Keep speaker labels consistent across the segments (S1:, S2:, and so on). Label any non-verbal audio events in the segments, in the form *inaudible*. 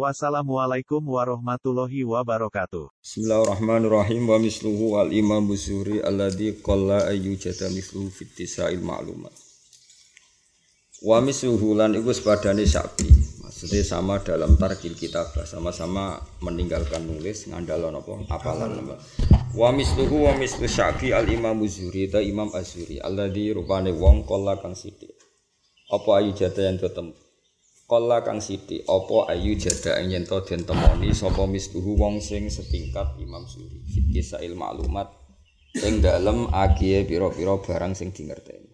S1: Wassalamualaikum warahmatullahi wabarakatuh.
S2: Bismillahirrahmanirrahim wa misluhu al imam busuri alladhi qalla ayyu jada misluhu fit tisail ma'lumat. Wa misluhu lan iku sepadane sapi. Maksudnya sama dalam tarkil kitab sama-sama meninggalkan nulis ngandalon apa apalan apa. Wa misluhu wa mislu syafi al imam busuri ta imam azuri alladhi rupane wong qalla kang sithik. Apa ayu jada yang tempuh Kala kang siti, opo ayu jada ing to den temoni sapa misluhu wong sing setingkat Imam Suri. Fikisail maklumat ing dalem agie pira-pira barang sing dingerteni.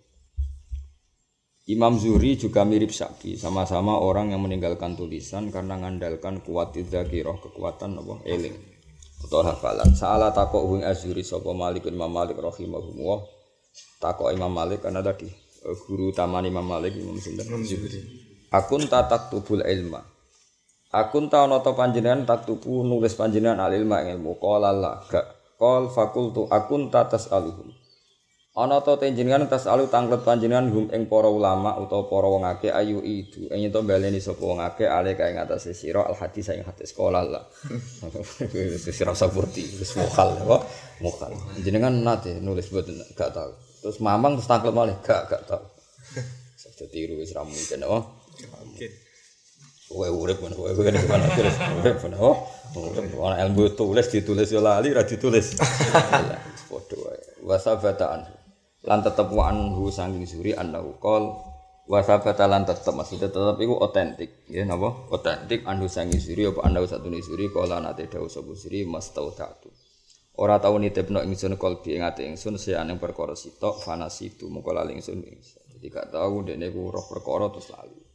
S2: Imam Zuri juga mirip Syafi, sama-sama orang yang meninggalkan tulisan karena mengandalkan kuat dzakirah, kekuatan apa eling atau hafalan. Salah takok wing Azuri sapa Malik Imam Malik rahimahullah. Takok Imam Malik karena tadi eh, guru taman Imam Malik Imam Sinten. Zuhri. Akun tatak tubul ilma. Akun ta ana ta panjenengan tak tubu nulis panjenengan al ilma ilmu. Qala la gak. Qal fakultu akun tatas aluhum. Ana ta panjenengan tas alu tanglet panjenengan hum ing para ulama utawa para wong akeh ayu itu. Ing to baleni sapa wong akeh ale kae ngatasé sira al hadis ing hadis qala la. *laughs* Sira saburti wis mukhal apa? Mukhal. Jenengan nate nulis boten gak tau. Terus mamang terus tanglet malih gak gak tau. Saya tiru wis ra mungkin? Kowe urip ngono kowe kene ke mana terus urip. Oh, ana ilmu tulis ditulis yo lali ra ditulis. Padha wae. Wasabataan. Lan tetep wa anhu sanging suri annahu qol wasabata lan tetep maksudnya tetep iku otentik ya napa otentik anhu sanging suri apa annahu satune suri qala nate dawuh sapa suri mastautatu ora tau nitipno ingsun kolbi ing ati ingsun sean ing perkara sitok fanasitu mengko lali ingsun jadi gak tau dene ku roh perkara terus lali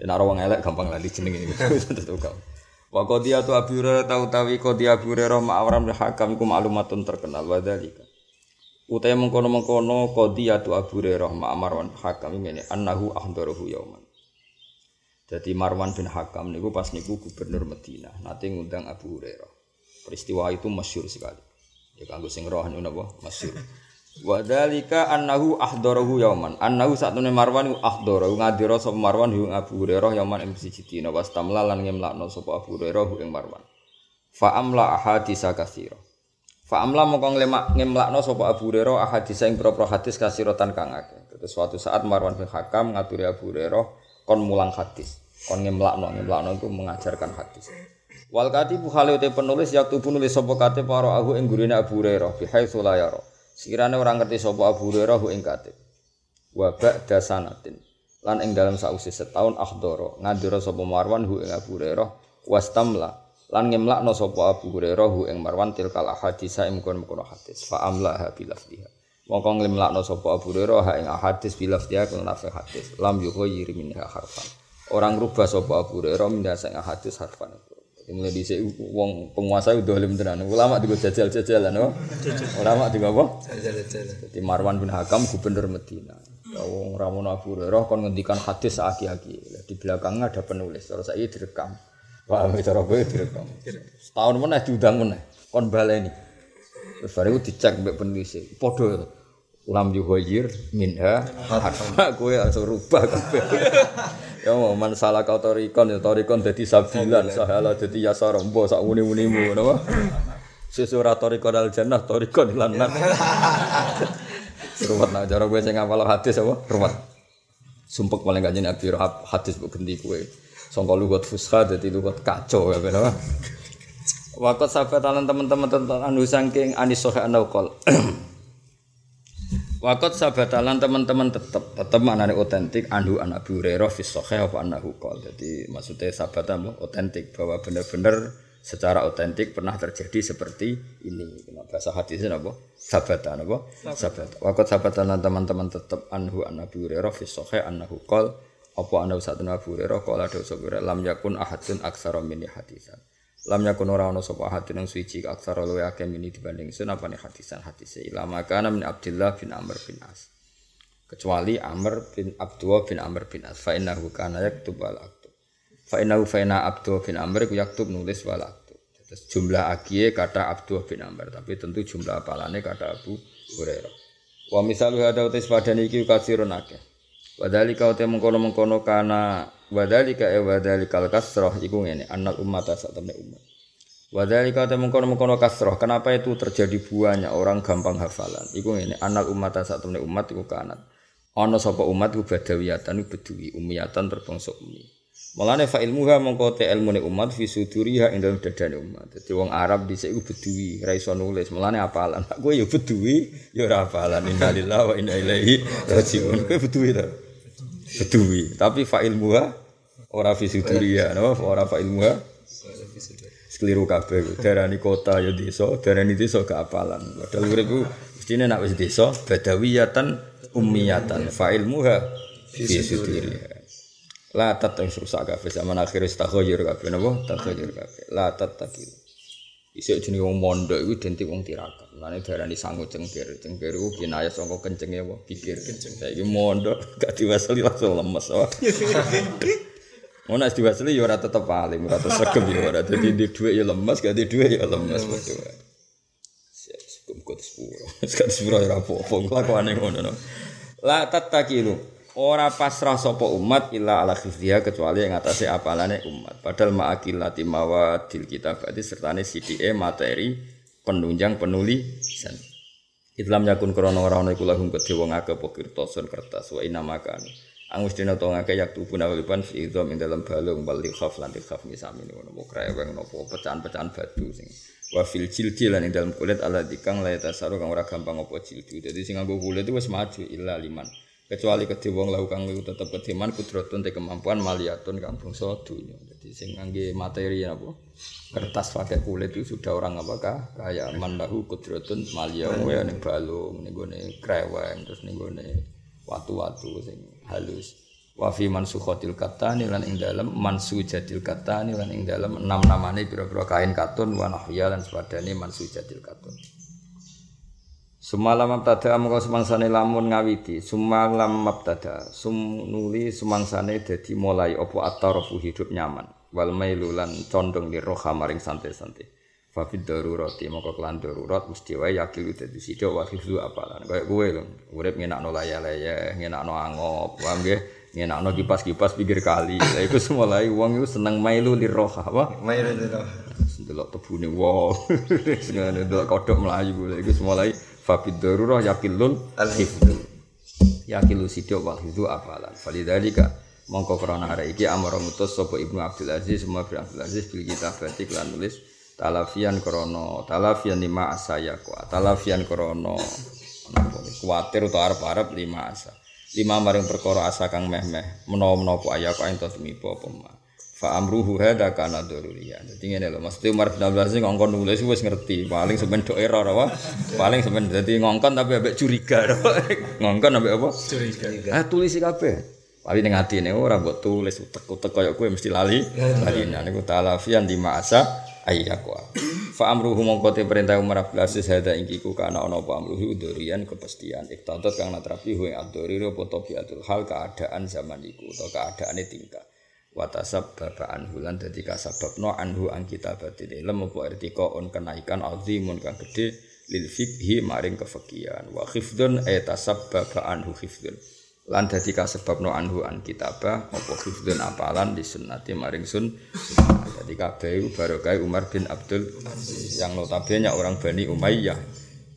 S2: dan orang elek gampang lali jeneng ini. *laughs* Wa qadiyatu Abu Hurairah tau tawi qadiyah Abu Hurairah ma'awram hakam iku maklumatun terkenal wa dzalika. Utai mengkono-mengkono qadiyatu Abu Hurairah ma'marwan hakam ini annahu ahdarahu yauman. Jadi Marwan bin Hakam niku pas niku gubernur Madinah, nanti ngundang Abu Hurairah. Peristiwa itu masyur sekali. Ya kanggo sing roh niku napa? Masyhur. Wa dzalika annahu ahdarahu yauman. Annahu satune Marwan ahdarahu ngadira sapa Marwan ing Abu Hurairah yauman ing siji dina wastamla lan ngemlakno sapa Abu Hurairah ing Marwan. Fa amla ahadisa katsira. Fa amla mongko nglemak ngemlakno sapa Abu Hurairah ahadisa ing propro hadis kasiratan kang akeh. Terus suatu saat Marwan bin Hakam ngaturi Abu Hurairah kon mulang hadis. Kon ngemlakno, ngemlakno itu mengajarkan hadis. Wal katibu hale penulis yaktu nulis sapa kate para ahu ing gurine Abu Hurairah bi haitsu la yara. Sekiranya orang ngerti sapa Abu Hurairah ing katib. Wa ba'da. Lan ing dalam sausi setahun akhdara ngadira sapa Marwan hu ing Abu Hurairah wastamla lan ngemlakno sapa Abu Hurairah hu ing Marwan tilkal ahadis ing kono hadis fa amlaha bilafdiha. Mongko ngemlakno sapa Abu Hurairah ha ing ahadis bilafdiha kun nafi hadis lam yughayyir minha harfan. Orang rubah sapa Abu Hurairah minha sing hadis harfan itu. mulai di wong penguasa udah dolim tenan. Ulama juga jajal-jajalan, no? Ulama juga apa? Jajal-jajalan. Jadi Marwan bin Hakam gubernur Medina. Ya, wong Ramon Abu Hurairah kon ngendikan hadis aki-aki. Di belakangnya ada penulis. Terus saya direkam. Wah, cara gue direkam. Setahun mana diundang mana? Kon baleni. Terus baru dicek mbek penulis. Podo Ulam yuhoyir minha harfa. Gue langsung rubah kabeh. Ya man salah kau torikon ya torikon jadi sabilan sahala jadi yasar mbo sak muni munimu napa sesura torikon al jannah torikon lan nar *laughs* ruwet nah cara gue sing ngapal hadis apa? Ruwet. Sumpek paling gak jenak biro hadis bu ganti gue sangka lugat fusha dadi lugat kacau ya ben apa? Waktu sahabat teman-teman tentang anu saking anis sohe anaukol *clears throat* Wakot sabatalan teman-teman tetap tetap nih otentik anhu anak Abu Hurairah fi sahih apa anahu qol. Jadi maksudnya sahabat otentik bahwa benar-benar secara otentik pernah terjadi seperti ini. Kenapa bahasa hadisnya apa? Sabatan apa? Sabat. Wakot sabatalan teman-teman tetap anhu anak Abu Hurairah fi sahih anahu qol. Apa anahu satu Abu Hurairah qala ada lam yakun ahadun aksara min hadisan. Lam yakun ora ana sapa hadin nang suci aksar luwe akeh mini dibanding sun apane hadisan hadise? Ilama kana min Abdullah bin Amr bin As. kecuali Amr bin Abdullah bin Amr bin As. Fa innahu kana yaktub wal aktub. Fa innahu fa inna Abdullah bin Amr ku yaktub nulis wal aktub. Terus jumlah agie kata Abdullah bin Amr tapi tentu jumlah apalane kata Abu Hurairah. Wa misalu hada utis padane iki kasirun akeh. Wadhalika uti mengkono-mengkono kana wadhalika e wadhalikal kasroh iku ngene annal ummata sak temne umat Wadhalika uti mengkono-mengkono kasroh kenapa itu terjadi banyak orang gampang hafalan iku ngene annal ummata sak temne umat iku kanat ana sapa umat ku badawiyatan bedui umiyatan terbangsa umi Mulane fa ilmuha mongko te ilmune umat fi suduriha ing dalem dadane umat. Dadi wong Arab dhisik iku bedui, ra iso nulis. Mulane apalan. Kowe ya bedui, ya ora apalan. Innalillahi wa inna ilaihi rajiun. Kowe bedui ta? Bedui. Tapi fa ilmuha ora fi suduriha, napa? Ora fa ilmuha. Sekeliru kabeh. Darani kota ya desa, darani desa gak apalan. Padahal urip ku mestine nek wis desa badawiyatan ummiyatan fa ilmuha fi suduriha. La tat yang rusak kabeh zaman akhir istakhoyir kabeh napa takhoyir kabeh. La tat Isuk jenenge wong mondok iku identik wong tirakat. Mane darani sangu cengkir. Cengkir iku kinayah saka kencenge apa pikir kenceng. Saiki mondok *laughs* gak diwasali langsung lemes. Mau *laughs* nek diwasali ya ora tetep alim, ora segem ya ora. Dadi di dhuwit ya lemes, gak di dhuwit ya lemes padha wae. Siap kok sepuro. *laughs* Sekarang sepuro ora apa-apa kelakuane ngono. no. La tat takilu. Ora pasrah sapa umat illa ala khifdiha kecuali yang atase apalane umat. Padahal ma'akilati mawadil kitabati sertane sidike materi penunjang penulisan. Islam yakun krana ora ana iku lahum kedhe wong akeh apa kertas wa inamakan. Angus dina to ngake yak tubuh nawalipan fi idzam ing dalam balung bal khaf lan khaf misami ngono kreweng nopo pecahan-pecahan batu sing wa fil jildi lan ing dalam kulit ala dikang la tasaru kang ora gampang apa jildi. Dadi sing nganggo kulit itu wis maju illa liman. Kecuali kedhe wong lahu kang tetep kediman kudratun te kemampuan maliyatun kang bangsa dunya. Dadi sing ngangge materi apa? Kertas pakai kulit itu sudah orang apakah kaya man lahu kudratun maliyah wae ning balung ning gone kreweng terus ning gone watu-watu sing halus. Wa fi mansukhatil katani lan ing dalem mansujatil katani lan ing dalem enam namane pira-pira kain katun wa nahya lan sepadane mansujatil katun. Semalam mabtada mongko semangsane lamun ngawiti, semalam mabtada, sum nuli semangsane dadi mulai apa atarofu hidup nyaman. Wal mailu lan condong li roha maring santai-santai. Fa fid darurati mongko kelan darurat mesti wae yakil dadi sithik wa hifzu apalan. Kayak kowe lho, urip ngenakno laya-laya, ngenakno angop, paham nggih? Ngenakno kipas-kipas pinggir kali. Lah iku semulai wong iku seneng mailu li roha, apa?
S3: Mailu li roha.
S2: Delok tebune wong. *laughs* Sing delok kodhok mlayu lha iku semulai fabid darurah yakilul al hifdu yakilu sidik wal hifdu afalan. Falidhalika mongko krana arek iki amara mutus sapa Ibnu Abdul Aziz semua Ibnu Abdul Aziz bil kitabati lan nulis talafian krana talafian lima asaya ku. Talafian krana. Kuwatir utawa arep-arep lima asa. Lima maring perkara asa kang meh-meh. Menawa-menawa apa ayak kok ento tumiba apa fa amruhu hada kana daruriya. Dadi ngene lho, mesti Umar bin Abdul Aziz ngongkon nulis wis ngerti, paling sampean do error apa? Paling sampean dadi ngongkon tapi ambek curiga. *laughs* ngongkon ambek apa?
S3: Curiga.
S2: Ah tulis kabeh. Paling ning atine ora mbok tulis utek-utek kaya kowe mesti lali. Lali niku talafian di masa ayyakwa. Fa amruhu mongko te perintah Umar bin Aziz hada ingkiku kana ana apa amruhu durian kepastian. Iktadat kang natrapi hu abduri apa tabiatul hal keadaan zaman iku atau keadaane tingkah. Watasab baba anhu lan dadi kasababno anhu ang kita batin ilm apa irtika on kenaikan azimun kang gede lil fikhi maring kefikihan wa khifdun ay tasabbaba anhu khifdun. Lan dadi kasababno anhu an kitabah apa khifdun apalan di sunnati maring sun. Dadi kabeh barokah Umar bin Abdul yang notabene orang Bani Umayyah.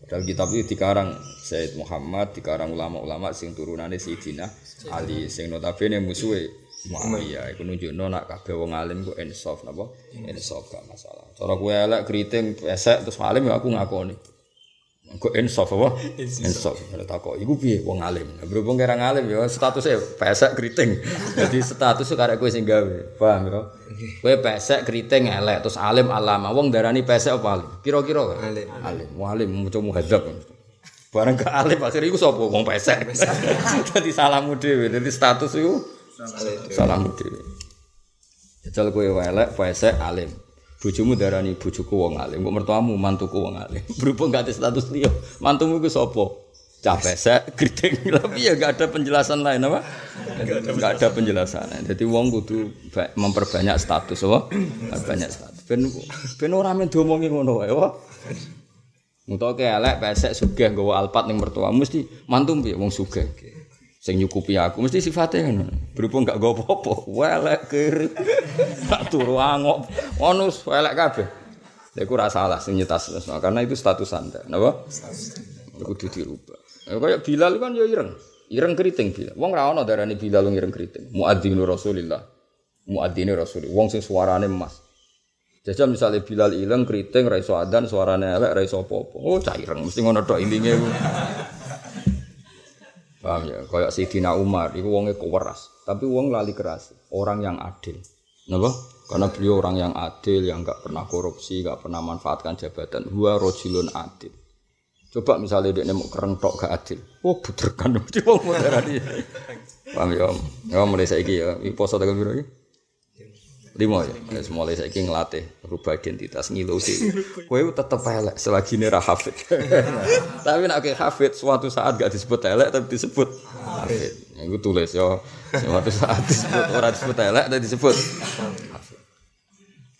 S2: Dalam kitab itu dikarang Said Muhammad dikarang ulama-ulama sing turunane Sayyidina Ali. Sing notabene musuhe Muawiyah iku nunjukno nak kabeh wong alim ku insaf napa? Insaf gak masalah. Cara kowe elek kriting pesek terus alim ya aku ngakoni. Engko insaf apa? Insaf. Ora takok iku piye wong alim. Berhubung kira ngalim ya statusnya pesek kriting. *laughs* Jadi status karek kowe sing gawe. Paham ya? Kowe pesek kriting elek terus alim alama. Wong darani pesek apa alim? Kira-kira
S3: Alim.
S2: Alim. Wong alim maca muhadzab. Bareng ke alim akhirnya iku sapa wong pesek. *laughs* Dadi salahmu dhewe. Dadi status iku Salam dhewe. Jajal kowe elek pesek alim. Bojomu darani bojoku wong alim, kok mertuamu mantuku wong alim. *laughs* Berhubung gak ada status liya, mantumu iku sapa? cah pesek keriting tapi ya gak ada penjelasan lain apa gak ada penjelasan jadi wong kudu memperbanyak status apa banyak status ben ben ora men diomongi ngono wae apa Muto elek pesek sugih nggawa alpat ning mertua mesti mantu piye wong sugih. Sing nyukupi aku mesti sifatnya ngono. Berhubung gak nggawa apa-apa, elek kiri. Tak turu angok. Ngono elek kabeh. Lha iku ora salah sing nyetas karena itu status Anda. Napa? Kudu dirubah. Ya kayak Bilal kan ya ireng. Ireng keriting Bilal. Wong ra ono darani Bilal ireng keriting. Muadzinu Rasulillah. Muadzinu Rasul. Wong sing suarane emas. Jajal misalnya Bilal ilang keriting ra iso adan suarane elek ra iso apa-apa. Oh cah ireng mesti ngono tok intinge. Paham ya? Kayak Sayyidina Umar iku wonge keweras, tapi wong lali keras, orang yang adil. Napa? Karena beliau orang yang adil, yang enggak pernah korupsi, enggak pernah manfaatkan jabatan. Huwa rojulun adil. Coba misalnya dia mau kereng tok gak adil. Oh, puterkan mesti *laughs* wong muterani. Paham ya? Ya mulai saiki ya, iki poso tanggal piro iki? Lima ya. Ya mulai saiki ngelatih rubah identitas ngilu sih. *laughs* Kowe tetep elek selagi ini hafid. *laughs* tapi nak kayak hafid suatu saat gak disebut elek tapi disebut hafid. Ya gue tulis ya. Suatu saat disebut orang disebut elek tapi disebut hafid.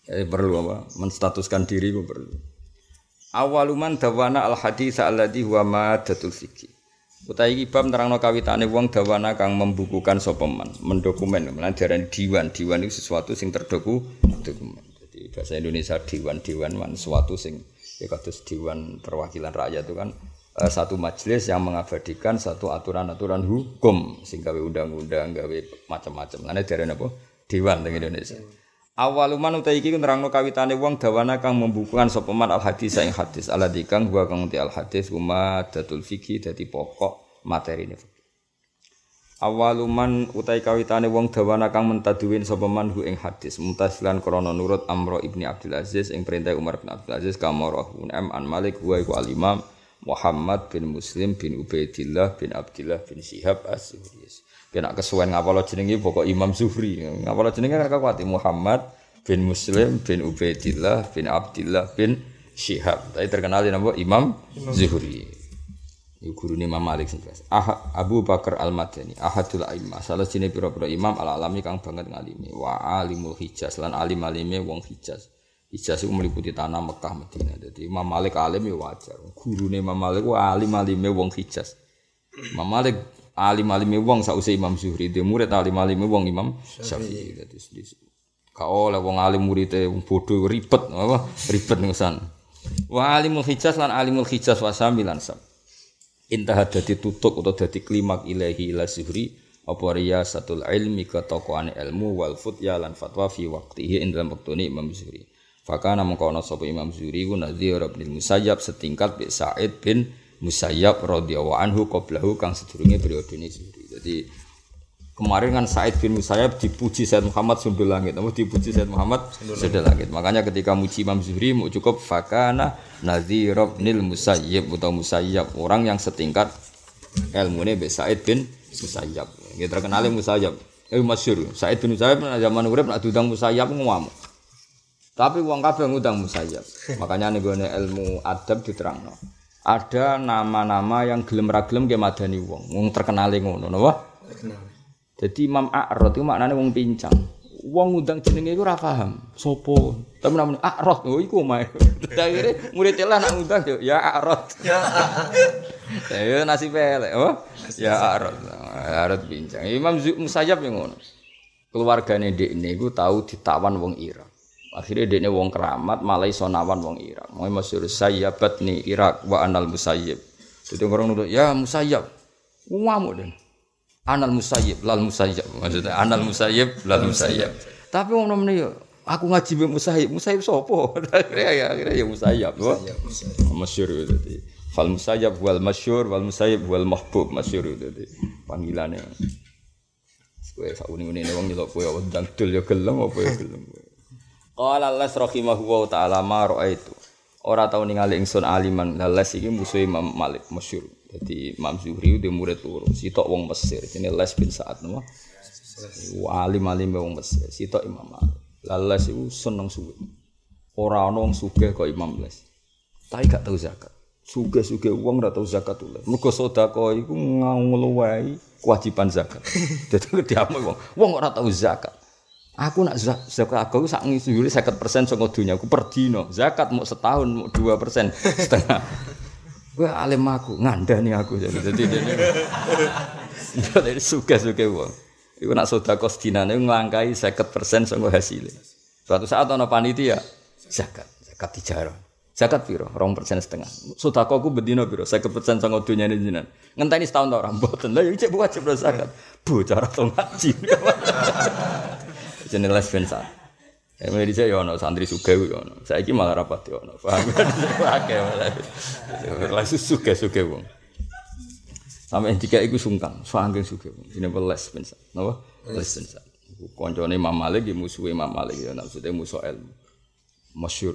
S2: Jadi perlu apa? Menstatuskan diri gue perlu. Awaluman dawana al hadis alladhi huwa madatul fikih. Utai iki bab nerangno kawitane wong dawana kang membukukan sapa man, mendokumen, lan diarani diwan. Diwan itu sesuatu sing terdoku dokumen. Jadi bahasa Indonesia diwan-diwan man sesuatu sing ya kados diwan perwakilan rakyat itu kan eh, satu majelis yang mengabadikan satu aturan-aturan hukum sing gawe undang-undang, gawe macam-macam. Lan diarani apa? Diwan teng Indonesia. Awaluman utai iki nerangno kawitane wong dawana kang membukukan sapa man al hadis ing hadis aladzi kang gua kang al hadis huma datul fikih dadi pokok materi ini. Awaluman utai kawitane wong dawana kang mentaduwin sapa man hu ing hadis mutasilan krana nurut Amro ibni Abdul Aziz ing perintah Umar bin Abdul Aziz kamarahu am an Malik wa iku al Muhammad bin Muslim bin Ubaidillah bin Abdullah bin Syihab as-Zuhri. Kena kesuwen ngapalo jenenge pokok Imam Zuhri. Ngapalo jenenge kan kuat Muhammad bin Muslim bin Ubaidillah bin Abdullah bin Syihab. Tapi terkenal nama Imam Zuhri. Iku guru Imam Malik sing Ah, Abu Bakar Al-Madani, ahadul a'immah. Salah sini pira-pira imam al-alami kang banget ngalimi. Wa alimul Hijaz lan alim-alime wong Hijaz. Hijaz itu meliputi tanah Mekah Madinah. Jadi Imam Malik alim ya wajar. Guru Imam Malik wa alim-alime wong Hijaz. Imam Malik alim-alime wong sausé Imam Zuhri, dia murid alim-alime wong Imam Syafi'i. Dadi kau oleh wong alim muridé wong bodho ribet apa ribet ngesan. Wa alimul Hijaz lan alimul Hijaz wa samilan sab. Intah dadi tutuk atau dadi klimak ilahi ila Zuhri apa riyasatul ilmi ketokohan ilmu wal futya lan fatwa fi waqtihi ing dalam waktune Imam Zuhri. Fakana mengkono sapa Imam Zuhri ku Nadhir bin Musayyab setingkat bi Sa'id bin Musayyab radhiyallahu anhu qablahu kang sedurunge periode ini. Jadi kemarin kan Said bin Musayyab dipuji Said Muhammad Sundul Langit, namun dipuji Said Muhammad Sundul Langit. Makanya ketika muji Imam Zuhri mau cukup fakana Nadhir bin Musayyab atau Musayyab orang yang setingkat ilmu ini Said bin Musayyab. Kita terkenal Musayyab. Eh masyur. Said bin Musayyab zaman urip nak diundang Musayyab ngomong. Tapi uang kabeh ngundang Musayyab. Makanya nih ilmu adab diterangno ada nama-nama yang gelem ra gelem ke madani wong, wong terkenal ngono napa? Terkenal. Jadi Imam A'rad itu maknane wong pincang. Wong ngundang jenenge iku ora paham. Sopo? Tapi namanya A'rad, oh iku omae. Akhire murid lah nak ngundang yo ya A'rad. Ya. Ya nasib elek, oh. Ya A'rad. A'rad pincang. Imam Musayyab yang ngono. Keluargane Dek niku tahu ditawan wong Irak. Akhirnya dia wong keramat malah iso nawan wong Irak. Mau masyhur sayyabat nih Irak wa anal musayyib. Jadi orang nurut ya musayyab. Ngamu den. Anal musayyib lal musayyib. Maksudnya anal musayyib lal musayyib. Tapi wong nomene yo aku ngaji be musayyib. Musayyib sapa? *laughs* akhirnya ya akhirnya ya musayyab. Masyhur jadi. Fal musayyab wal masyhur wal musayyib wal mahbub masyhur jadi panggilannya. Kowe sak uni-uni wong nyelok kowe wedang dul ya gelem apa ya gelem. Qala Allah rahimahullah taala ma itu. Ora tau ningali ingsun aliman. Les iki musuh Imam Malik masyhur. Jadi Imam Zuhri dia murid loro. Sitok wong Mesir. Jenenge Les bin Sa'ad napa? Alim alim wong Mesir. Sitok Imam Malik. Lah Les iku seneng suwe. Ora ana wong sugih kok Imam Les. Tapi gak tau zakat. Suge-suge uang ora tau zakat oleh. Mergo sedekah iku ngluwahi kewajiban zakat. *laughs* Dadi diamuk wong, wong ora tau zakat. Aku nak zakat aku sak ngisuri 50% saka dunya aku per dino. Zakat mau setahun mau *laughs* 2% setengah. Gue alim aku, ngandani aku jadi. Jadi jadi suka-suka wong. Iku nak sedekah sedinane nglangkai 50% saka hasilnya. Suatu saat ana panitia zakat, zakat dijarah. Zakat piro? Rong persen setengah. Sodako aku bedino piro? Saya persen sama dunia ini jinan. Ngenteni setahun tau orang boten. Lah cek wajib zakat. Bocah atau ngaji. Jenenge les bensa. Ya mulai dhisik ya ana santri sugih yo ana. Saiki malah rapat yo ana. Paham? *laughs* Akeh malah. Langsung sugih-sugih wong. Sampai jika iku sungkan, soangge sugih. Ini les bensa. Napa? Les bensa. Koncone Imam Malik musuhe Imam Malik ya maksudnya musuh ilmu. Masyhur.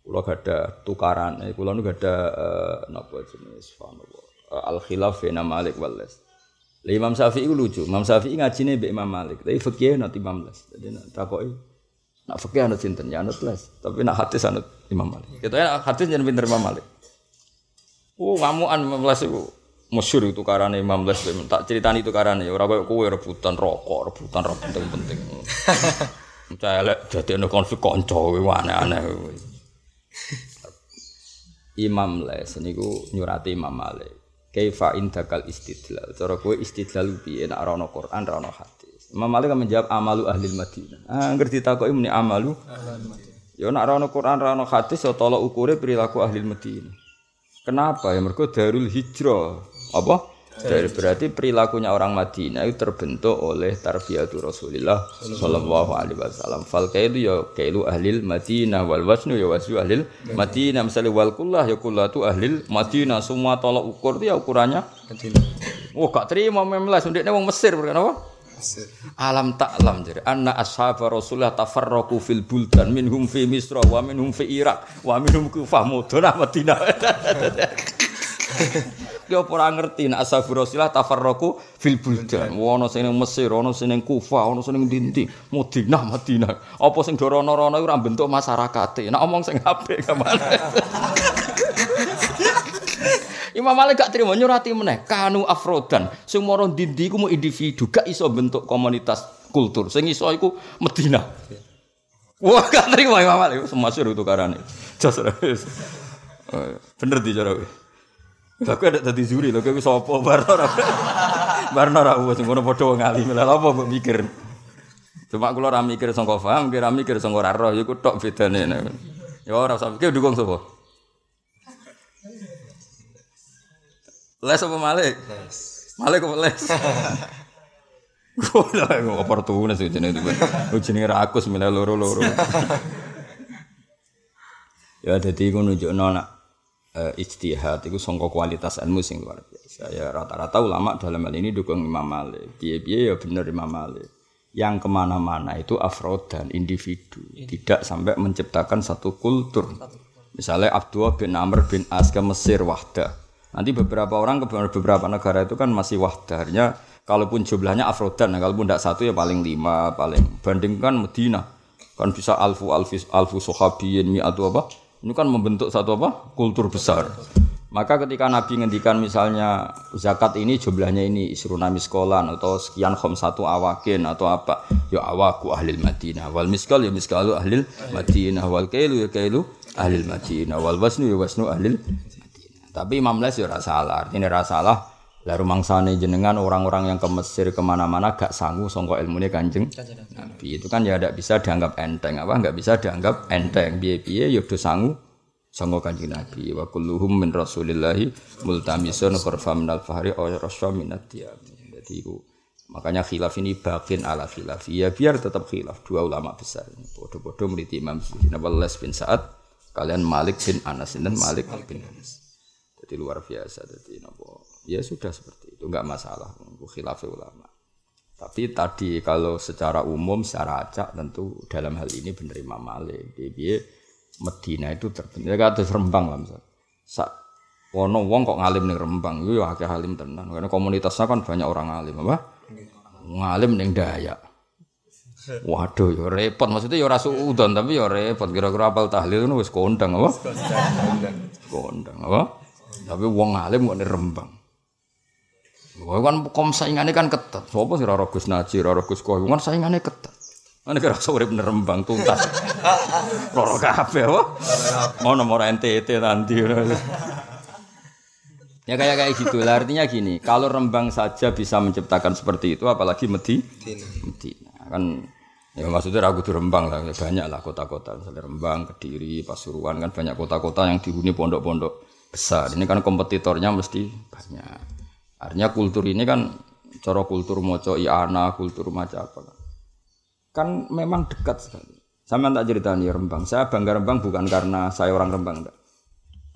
S2: Kulo gak ada tukaran, eh, kulo nu gak ada uh, napa jenis uh, al khilaf ya Malik wales. Lah Imam Syafi'i itu lucu. Imam Syafi'i ngajine mbek Imam Malik. Tapi fikih nanti Imam Les. Jadi nak takoki nak fikih anut sinten ya anut Les. Tapi nak hadis anut Imam Malik. Kita ya hadis jangan pinter Imam Malik. Oh, ngamuan Imam Les itu masyhur itu karane Imam Les tak ceritani itu karane ora koyo kowe rebutan rokok, rebutan rokok penting-penting. Celek dadi ana konflik kanca kowe aneh-aneh. *laughs* Imam Les niku nyurati Imam Malik. Kaifa indakal istidlal. Cara kowe istidlal piye nek ora ana Quran, ora ana hadis. Imam Malik kan menjawab amalu ahli Madinah. Ah, ngerti ditakoki muni amalu Ya nek ora ana Quran, ora ana hadis ya tolak ukure perilaku ahli Madinah. Kenapa? Ya mergo Darul Hijrah. Apa? Dari berarti perilakunya orang Madinah itu terbentuk oleh tarbiyatul Rasulullah Sallallahu Alaihi Wasallam. Fal itu ya kailu ahlil Madinah wal wasnu ya wasnu ahlil Madinah. Misalnya wal kullah ya kullah itu ahlil Madinah. Semua tolak ukur itu ya ukurannya Madinah. Oh gak terima memlas. Undeknya wong Mesir berkan apa? Alam taklam jadi anna ashabar Rasulullah tafarraqu fil buldan minhum fi Misra wa minhum fi Irak wa minhum kufah mudun Madinah. *laughs* Ki ora ngerti nek ashabu Rasulillah tafarraqu fil buldan. Ono sing ning Mesir, ono sing ning Kufah, ono sing ning Dinti, Madinah, Madinah. Apa sing do rono-rono ora bentuk masyarakate. Nek omong sing apik ke mana. *laughs* Imam Malik gak terima nyurati meneh kanu afrodan sing mara dindi ku individu gak iso bentuk komunitas kultur sing iso iku Medina. Wah gak terima Imam Malik semua suruh tukarane. Jos Bener di cara Lah kowe ada dadi zuri lho kowe sapa *laughs* barno ora. Barno ora wis ngono padha wong alim. Lah apa mbok mikir? Cuma kula ora mikir sangka paham, kira mikir sangka ora roh iku tok bedane. Ya ora usah mikir dukung sapa? Les apa Malik? Les. Malik apa les? Gue lah oportunis itu jenenge itu. Jenenge rakus milih loro-loro. *laughs* ya jadi gue nunjuk nona uh, ijtihad itu songkok kualitas ilmu sing luar biasa. Ya rata-rata ulama dalam hal ini dukung Imam Malik. Piye-piye ya bener Imam Malik. Yang ke mana-mana itu afrod dan individu, tidak sampai menciptakan satu kultur. Misalnya Abdullah bin Amr bin As ke Mesir wahda. Nanti beberapa orang ke beberapa negara itu kan masih wahda. Artinya kalaupun jumlahnya afrodan, nah, kalaupun tidak satu ya paling lima, paling bandingkan Medina kan bisa alfu alfis alfu sohabiyin mi atau apa ini kan membentuk satu apa? Kultur besar. Maka ketika Nabi ngendikan misalnya zakat ini jumlahnya ini isrunami sekolah atau sekian khom satu awakin atau apa ya awaku ahlil Madinah wal miskal ya miskalu ahlil Madinah wal kailu ya kailu ahlil Madinah wal wasnu ya wasnu ahlil Madinah. Tapi Imam Les ya salah. Artinya salah lah rumangsane jenengan orang-orang yang ke Mesir ke mana-mana gak sanggup songkok ilmunya kanjeng Nabi. Itu kan ya tidak bisa dianggap enteng. Apa nggak bisa dianggap enteng? Biye biye ya udah sanggup songkok kanjeng Nabi. Wa kulluhum min rasulillahi multamisun khurfa min al-fahri aw rasya min jadi itu makanya khilaf ini bakin ala khilaf. Ya biar tetap khilaf dua ulama besar bodoh-bodoh meliti Imam Les bin Sa'ad kalian Malik bin Anas dan Malik bin Anas. Jadi luar biasa jadi napa ya sudah seperti itu nggak masalah khilaf ulama tapi tadi kalau secara umum secara acak tentu dalam hal ini benar Imam Malik dia Medina itu terbentuk ya kata Rembang lah misal Sa wono wong kok ngalim nih Rembang itu akeh alim tenan karena komunitasnya kan banyak orang alim apa ngalim ning Dayak Waduh, ya repot. Maksudnya ya ora suudon tapi ya repot. Kira-kira apal tahlil ngono wis kondang apa? Kondang apa? Tapi wong alim kok Rembang. Wah kan kom saingane kan ketat. Sopo sih Rara Gus Naji, Rara Gus Koy, kan saingane ketat. Ana kira iso urip Rembang tuntas. *laughs* Loro kabeh apa? Ono ora NTT nanti. Ya kayak kayak gitu lah. Artinya gini, kalau Rembang saja bisa menciptakan seperti itu, apalagi Medi, Medina. Kan ya maksudnya ragu tuh Rembang lah, banyak lah kota-kota, misalnya Rembang, Kediri, Pasuruan kan banyak kota-kota yang dihuni pondok-pondok besar. Ini kan kompetitornya mesti banyak. Artinya kultur ini kan cara kultur moco iana, kultur macam apa kan. Kan memang dekat sekali. Sama tak cerita nih Rembang. Saya bangga Rembang bukan karena saya orang Rembang enggak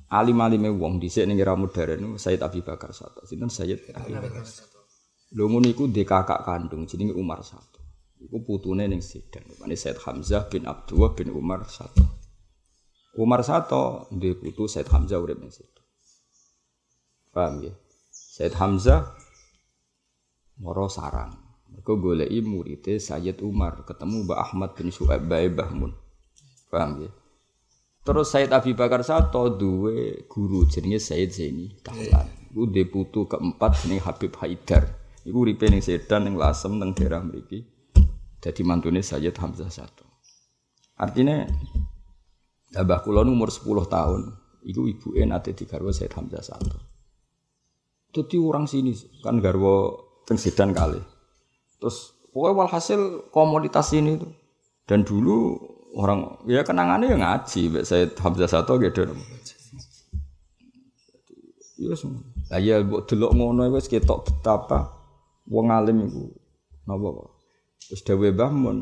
S2: alim-alime wong dhisik ning era modern Sayyid Abi Bakar Sato. Sinten Sayyid Abi Bakar Sato. Lho ngono iku kakak kandung jenenge Umar Sato. Iku putune ning Sidan. Mane Sayyid Hamzah bin Abdullah bin Umar Sato. Umar Sato duwe putu Sayyid Hamzah urip ning. Paham ya? Sayyid Hamzah moro sarang. Mergo goleki muridé Sayyid Umar ketemu Mbak Ahmad bin Bae Bahmun. Paham ya? Terus Said Abi Bakar Sato duwe guru jenenge Said Zaini Dahlan. Iku de putu keempat jenenge Habib Haidar. Iku uripe ning Sedan ning Lasem ning daerah mriki. Dadi mantune Sayyid Hamzah Sato. Artinya Abah kula umur 10 tahun, iku ibuke nate digarwa Sayyid Hamzah Sato. Dadi orang sini kan garwa teng Sedan kali. Terus pokoknya walhasil komoditas ini tuh. Dan dulu orang ya kenangannya yang ngaji mbak saya Hamzah satu gitu ya semua lah ya buat delok ngono wis ketok betapa wong alim iku. Napa terus dawuh Mbah Mun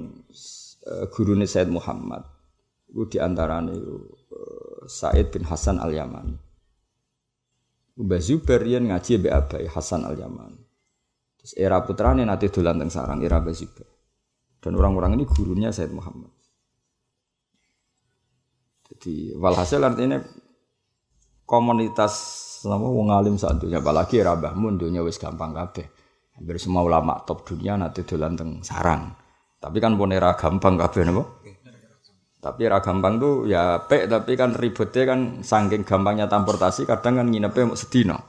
S2: uh, gurune Said Muhammad. Iku diantarane uh, Said bin Hasan Al Yamani Mbah Zubair yen ngaji mbek Abai Hasan Al Yamani terus era putrane nanti dolan teng sarang era Mbah Zubair dan orang-orang ini gurunya Said Muhammad jadi walhasil artinya komunitas nama wong alim saat dunia apalagi rabah mun dunia wis gampang kabeh. Hampir semua ulama top dunia nanti dolan teng sarang. Tapi kan pun era gampang kabeh napa? Tapi era gampang tuh ya pek tapi kan ribetnya kan saking gampangnya transportasi kadang kan nginepnya sedino.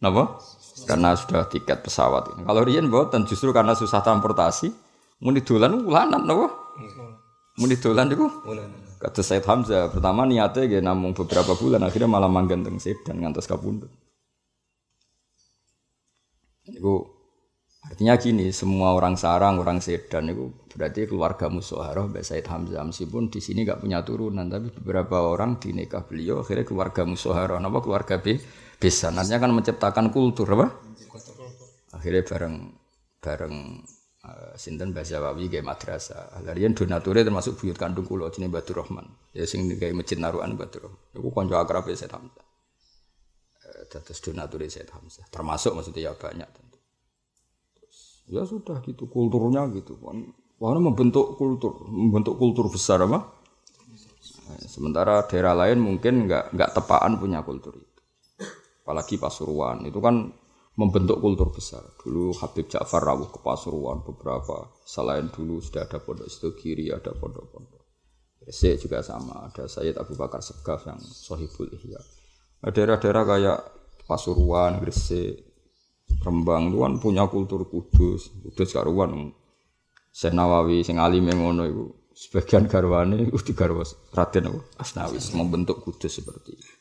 S2: Napa? Karena sudah tiket pesawat. Kalau riyen mboten justru karena susah transportasi muni dolan ulanan napa? Muni dolan iku Kata Said Hamzah, pertama niatnya gak namung beberapa bulan, akhirnya malah manggen teng Sedan ngantos kapundut. Itu artinya gini, semua orang sarang, orang Sedan itu berarti keluarga Musoharoh, Mbak Said Hamzah meskipun di sini gak punya turunan, tapi beberapa orang di nikah beliau akhirnya keluarga Musoharoh, apa keluarga B, bisa. Artinya kan menciptakan kultur apa? Akhirnya bareng bareng uh, sinten bahasa Wawi kayak madrasah. Larian donature termasuk buyut kandung kulo jenenge Batur Rahman. Ya sing kayak masjid Batur Rahman. Iku kanca akrab Said Hamzah. Uh, dados donature Said Hamzah. Termasuk maksudnya ya banyak tentu. Terus, ya sudah gitu kulturnya gitu kan. Wah, membentuk kultur, membentuk kultur besar apa? Sementara daerah lain mungkin nggak nggak tepaan punya kultur itu. Apalagi Pasuruan itu kan membentuk kultur besar. Dulu Habib Ja'far rawuh ke Pasuruan beberapa. Selain dulu sudah ada pondok situ kiri, ada pondok-pondok. Gresik juga sama, ada Sayyid Abu Bakar Segaf yang Sohibul Ihya. Nah, daerah-daerah kayak Pasuruan, Gresik, Rembang itu kan punya kultur kudus, kudus karuan. Syekh Nawawi sing alim ngono iku. Sebagian garwane iku digarwa Raden Asnawi. Membentuk kudus seperti itu.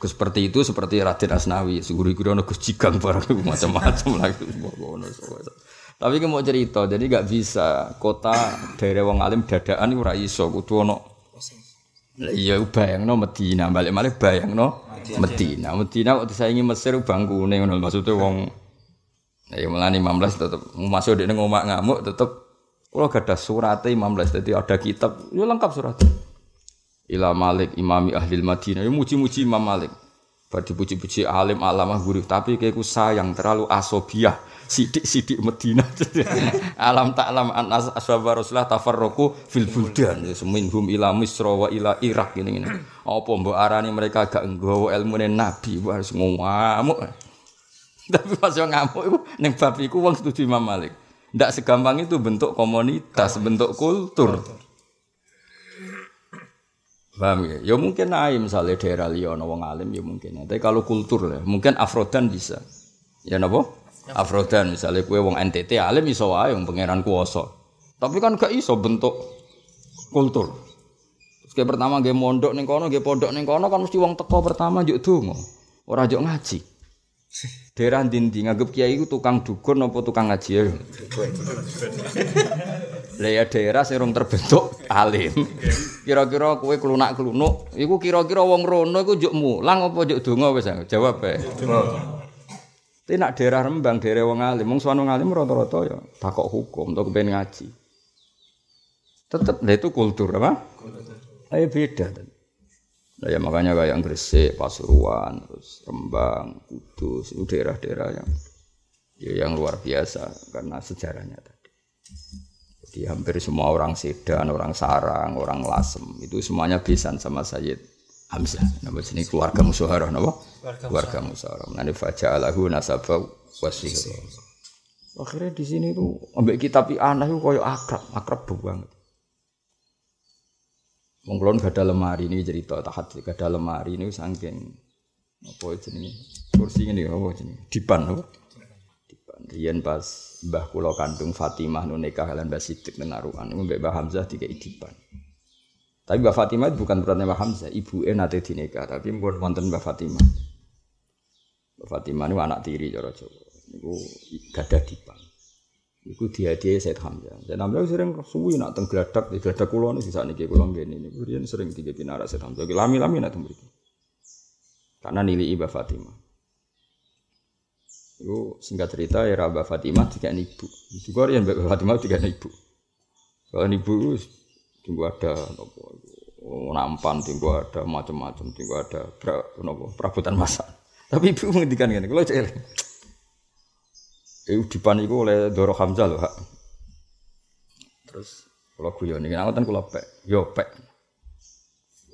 S2: Seperti itu seperti Raden Asnawi, guru-guru ono Gus Jigang barang macam-macam lagi. Tapi mau cerita, jadi gak bisa. Kota daerah wong alim dadaan ora iso. Kudu ono Iya bayangno Medina, balik-balik bayangno Medina. Medina. Waktu saya ingin Mesir bangkune ngono maksudnya wong ya mulane 15 tetep masuk di ngomak ngamuk tetep kalau gak ada suratnya 15 jadi ada kitab ya lengkap suratnya ila Malik imami ahli Madinah ya muji-muji Imam Malik. Bar dipuji-puji alim alamah guru tapi kayak ku sayang terlalu asobiah sidik-sidik Madinah. *laughs* Alam tak alam an ashabar Rasulullah tafarroku fil buldan. Ya seminhum ila Misra wa ila Irak ini apa mbok arani mereka gak nggawa ilmu nabi harus ngamuk *laughs* tapi pas yo ngamuk iku ning bab iku wong setuju Imam Malik Tidak segampang itu bentuk komunitas, bentuk kultur. Paham ya? Ya mungkin aja misalnya daerah liya wong alim ya mungkin. Tapi kalau kultur lah, mungkin Afrodan bisa. Ya napa? Afrodan misalnya kue wong NTT alim iso wae wong pangeran kuwasa. Tapi kan gak iso bentuk kultur. Terus kayak pertama gue mondok ning kono, gue pondok ning kono kan mesti wong teko pertama juk donga. Ora juk ngaji. Daerah dindi nganggep kiai itu tukang dukun apa tukang ngaji ya. Lah ya daerah sing rong terbentuk alim. Kira-kira kowe klunak-klunuk, iku kira-kira wong rono iku njuk mulang apa njuk donga wis jawab bae. Tapi nak daerah Rembang, daerah wong alim, wong sowan wong alim rata-rata ya takok hukum, tok kepen ngaji. Tetep lah itu kultur apa? Ayo beda. Nah, ya makanya kayak Gresik, Pasuruan, terus Rembang, Kudus, itu daerah-daerah yang ya yang luar biasa karena sejarahnya tadi. Jadi hampir semua orang Sedan, orang Sarang, orang Lasem itu semuanya besan sama Sayyid Hamzah. Nama sini keluarga Musuharah, nama? Keluarga Musuharah. Nanti faja'alahu nasabah wasihra. Akhirnya di sini tuh ambek kitab anak itu koyo akrab, akrab banget. Wong kulon gak ada lemari ini cerita tahat gak ada lemari ini saking apa jenenge? Kursi ini apa jenenge? Dipan apa? Dipan. Riyen pas Mbah kula kandung Fatimah nu nikah lan Mbah Siddiq nenarukan mbek Mbah Hamzah dikai dipan. Tapi Mbah Fatimah bukan berarti Mbah Hamzah ibu nate dinikah tapi pun wonten Mbah Fatimah. Mbah Fatimah itu anak tiri cara Jawa niku gadah dipan Iku dia Said Hamzah. Dan Hamzah sering suwi nak teng gladak di gladak kulo nih sisa niki kulo gini nih. Kemudian sering tiga pinara Said Hamzah. Lami lami nak tembik. Karena nili Ibu Fatimah. Iku singkat cerita ya Mbak Fatimah tiga ibu. Juga yang Mbak Fatimah tiga ibu. Kalau ibu tunggu ada nopo nampan tunggu ada macam-macam tunggu ada pra, nopo perabotan masak. Tapi ibu menghentikan kan, kalau cek Eh dipan iku oleh Doro Hamzah loh, Hak. Terus kalau guyon ini ngoten kula pek, yo pek.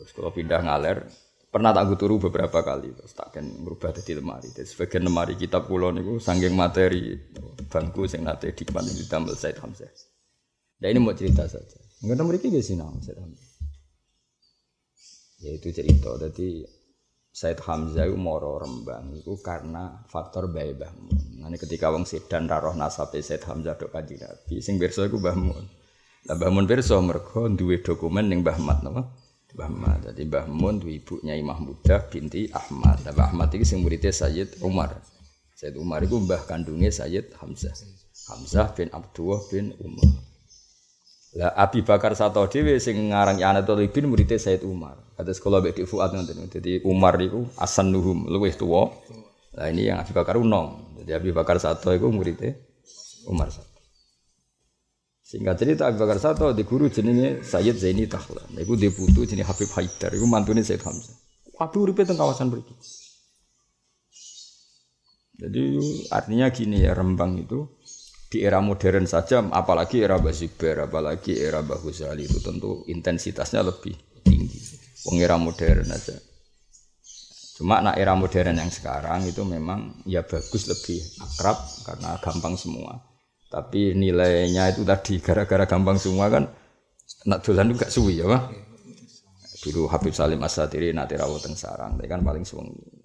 S2: Terus kalau pindah ngaler, pernah tak turu beberapa kali terus tak kan berubah jadi lemari. Jadi sebagian lemari kitab kula niku sanggeng materi bangku sing nate dipan di tambal Said Hamzah. Nah ini mau cerita saja. Tahu mereka gak sih Said Hamzah. Ya itu cerita. Jadi Said Hamzah itu moro Rembang itu karena faktor bayi Bahmun. Nanti ketika wong sedan raroh nasabe Said Hamzah dok kaji Nabi, sing berso itu Bahmun. Lah Bahmun berso duwe dokumen yang Bahmat nama. Bahmat. Jadi Bahmun duwe ibunya Imah Muda binti Ahmad. Nah Ahmad itu sing muridnya Sayyid Umar. Sayyid Umar itu mbah kandungnya Sayyid Hamzah. Hamzah bin Abdullah bin Umar. Lah Abi Bakar Sato dhewe sing ngarang Anatul bin muridé Said Umar. Kados kula mbek Dik Fuad ngoten. Dadi Umar iku asan nuhum luwih tuwa. Lah ini yang Abi Bakar unom. Jadi Abi Bakar Sato iku muridé Umar Sato. Singkat cerita Abi Bakar Sato di guru jenenge Sayyid Zaini Tahla. Iku di putu jenenge Habib Haidar. Iku mantune Said Hamzah. Kabeh uripe teng kawasan mriki. Jadi artinya gini ya Rembang itu di era modern saja, apalagi era Basiber, apalagi era Bahusali itu tentu intensitasnya lebih tinggi. Wong era modern aja. Cuma nak era modern yang sekarang itu memang ya bagus lebih akrab karena gampang semua. Tapi nilainya itu tadi gara-gara gampang semua kan nak dolan juga suwi ya, Pak. Dulu Habib Salim Asatiri nanti rawat teng sarang, kan paling suwengi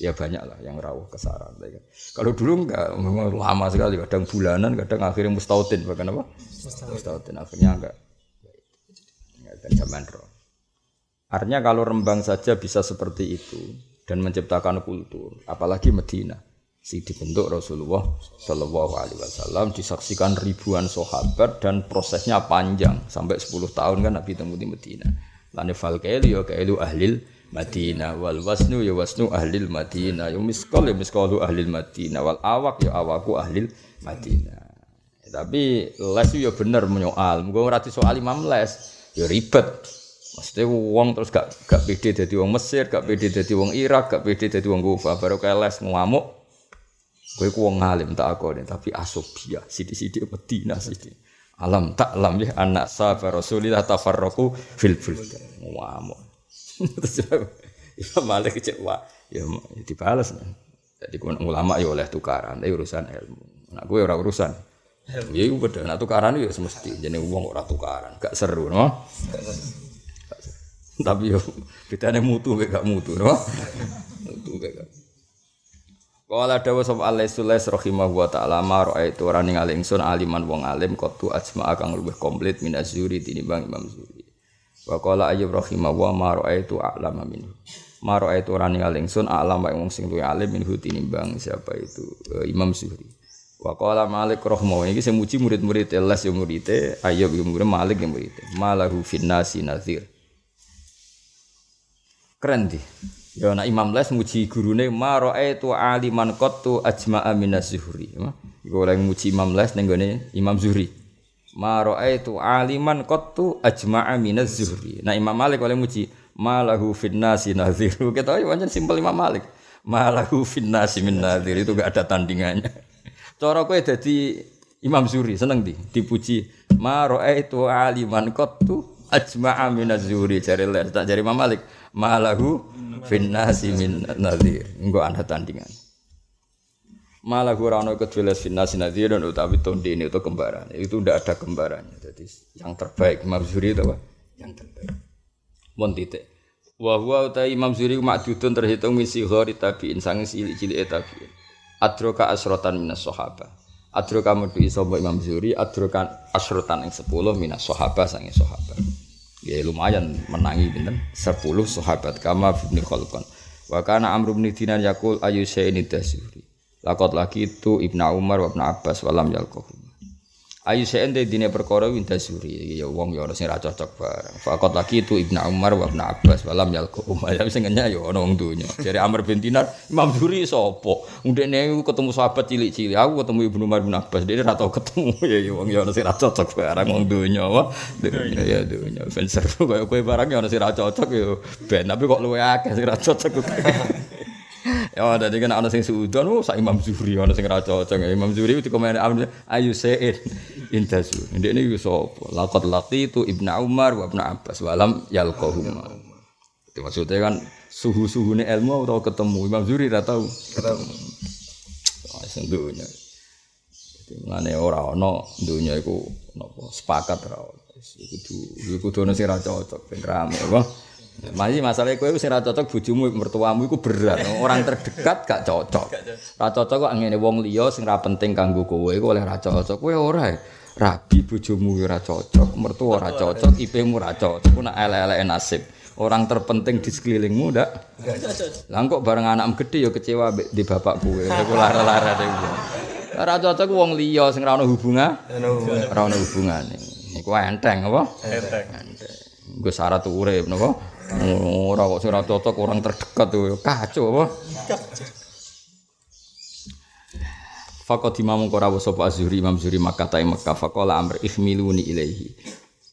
S2: ya banyak lah yang rawuh ke sarang. Ya kan. Kalau dulu enggak, memang lama sekali, kadang bulanan, kadang akhirnya mustautin, bahkan apa? Mustautin, akhirnya enggak. Enggak dan zaman roh. Artinya kalau Rembang saja bisa seperti itu dan menciptakan kultur, apalagi Medina, si dibentuk Rasulullah Shallallahu Alaihi Wasallam disaksikan ribuan sahabat dan prosesnya panjang sampai 10 tahun kan Nabi temu di Medina. Lani fal ya ahlil Madinah. Wal wasnu ya wasnu ahlil Madinah. Ya miskol ya miskolu ahlil Madinah. Wal awak ya awaku ahlil Madinah. Tapi les ya bener menyoal. Mungkin ngerti soal imam les. Ya ribet. Maksudnya uang terus gak gak pede jadi uang Mesir, gak pede jadi uang Irak, gak pede jadi uang Kufa. Baru kayak les ngamuk, gue ku ngalim tak aku nih, tapi asobia, sidi-sidi Medina sidi. Alam tak alam ya anak sahabat Rasulillah tafarroku fil fil. Ngamuk. *laughs* Terus Imam Malik kecewa, ya dibalas. Jadi ulama ya oleh tukaran, tapi urusan ilmu. Nah gue orang urusan Ya iku padha nak tukaran ya semesti jenenge wong ora tukaran, gak seru no. Tapi yo bedane mutu mek gak mutu no. Mutu mek gak. Kala dawa sapa Allah Sulais rahimahu wa ta'ala ma itu ora ningali ingsun aliman wong alim qatu ajma kang luwih komplit min azuri tinimbang Imam Zuri. Wa qala ayyub rahimahu wa ma itu a'lama minhu. Ma itu ora ningali ingsun a'lama wong sing luwih alim minhu tinimbang siapa itu uh, Imam Zuhri. Wa qala Malik rahmahu iki sing muji murid-murid les yo murite Ayyub yo murid Malik yo murite. Malahu finnasi nazir. Keren di. Ya Imam Les muji gurune ma raaitu aliman qattu ajma'a minas zuhri. Iku oleh muji Imam Les ning gone Imam Zuhri. Ma raaitu aliman qattu ajma'a minas zuhri. Nah Imam Malik oleh muji malahu finnasi nazir. *laughs* Kita ya pancen simpel Imam Malik. Malahu finnasi min nazir itu gak ada tandingannya. *laughs* Cara kowe dadi Imam Zuhri seneng di dipuji ma raaitu aliman qattu ajma'a minaz zuhri jare Les tak jare Imam Malik. Malahu finnasi min nadhir engko ana tandingan malah ora ana kedua finnasi nadhir dan utawi ini itu kembaran. Itu tidak ada kembarannya. Jadi yang terbaik Imam Zuri itu apa? Yang terbaik. Mon titik. Wa huwa utai Imam Zuri makdudun terhitung misi ghori tabiin sange cilik-cilik tabiin. Adroka asrotan minas sahaba adroka mudu sapa Imam Zuri adroka asrotan yang 10 minas sahaba sange sahabat Ya lumayan menangi pinten? 10 sahabat kama bin Khalqan. Wa kana Amr bin yaqul ayu ini dasuri. Lakot lagi itu Ibnu Umar wa Ibnu Abbas walam yalqahu. Ayu seende dine perkara winda suri ya wong ya ana sing ra cocok bareng. Fakot lagi itu Ibnu Umar wa Ibnu Abbas walam Umar *laughs* ya sing ngenyak ya ana wong donya. Jare Amr bin Dinar Imam Zuri sapa? Ndekne ketemu sahabat cilik-cilik. Aku ketemu Ibnu Umar bin Abbas dia ra tau ketemu *laughs* ya ya wong ya ana sing ra cocok bareng wong donya wae. Donya ya donya ben seru kaya kowe barang ya ana sing ra cocok ya ben tapi kok luwe akeh sing ra cocok. *laughs* Ya dadi kan ana sing suudon oh sak Imam Zuhri ana sing ra cocok. Imam Zuhri itu komen ayu sein indasu. Ndekne iku sapa? Laqad laqitu Ibnu Umar wa Ibnu Abbas walam yalqahum. Itu maksudnya kan suhu-suhune ilmu atau ketemu Imam Zuhri ra tau ketemu. Wah, sing dunya. Mane ora ana dunya iku napa sepakat ra. Iku kudu iku kudu ana sing ra cocok ben rame apa. Masih masalah kowe sing ra cocok bojomu mertuamu iku berat. *laughs* Orang terdekat gak cocok. Ra cocok kok ngene wong liya sing ra penting kanggo kowe iku oleh ra cocok. Kowe ora. Rabi bojomu ora cocok, mertua ora cocok, IP-mu ora cocok. Nak elek-elek nasib. Orang terpenting di sekelilingmu ndak? Lah kok bareng anakmu gede ya kecewa di bapak kowe. Iku lara-lara dhewe. Ora cocok wong liya sing ra ono hubungan. Ora ono hubungane. Iku enteng apa? Enteng. Gue syarat urip napa? Ora kok ora cocok orang terdekat tuh kacau apa? Fakot imam kora sapa azuri imam zuri Makkah ta Makkah faqala amr ihmiluni ilaihi.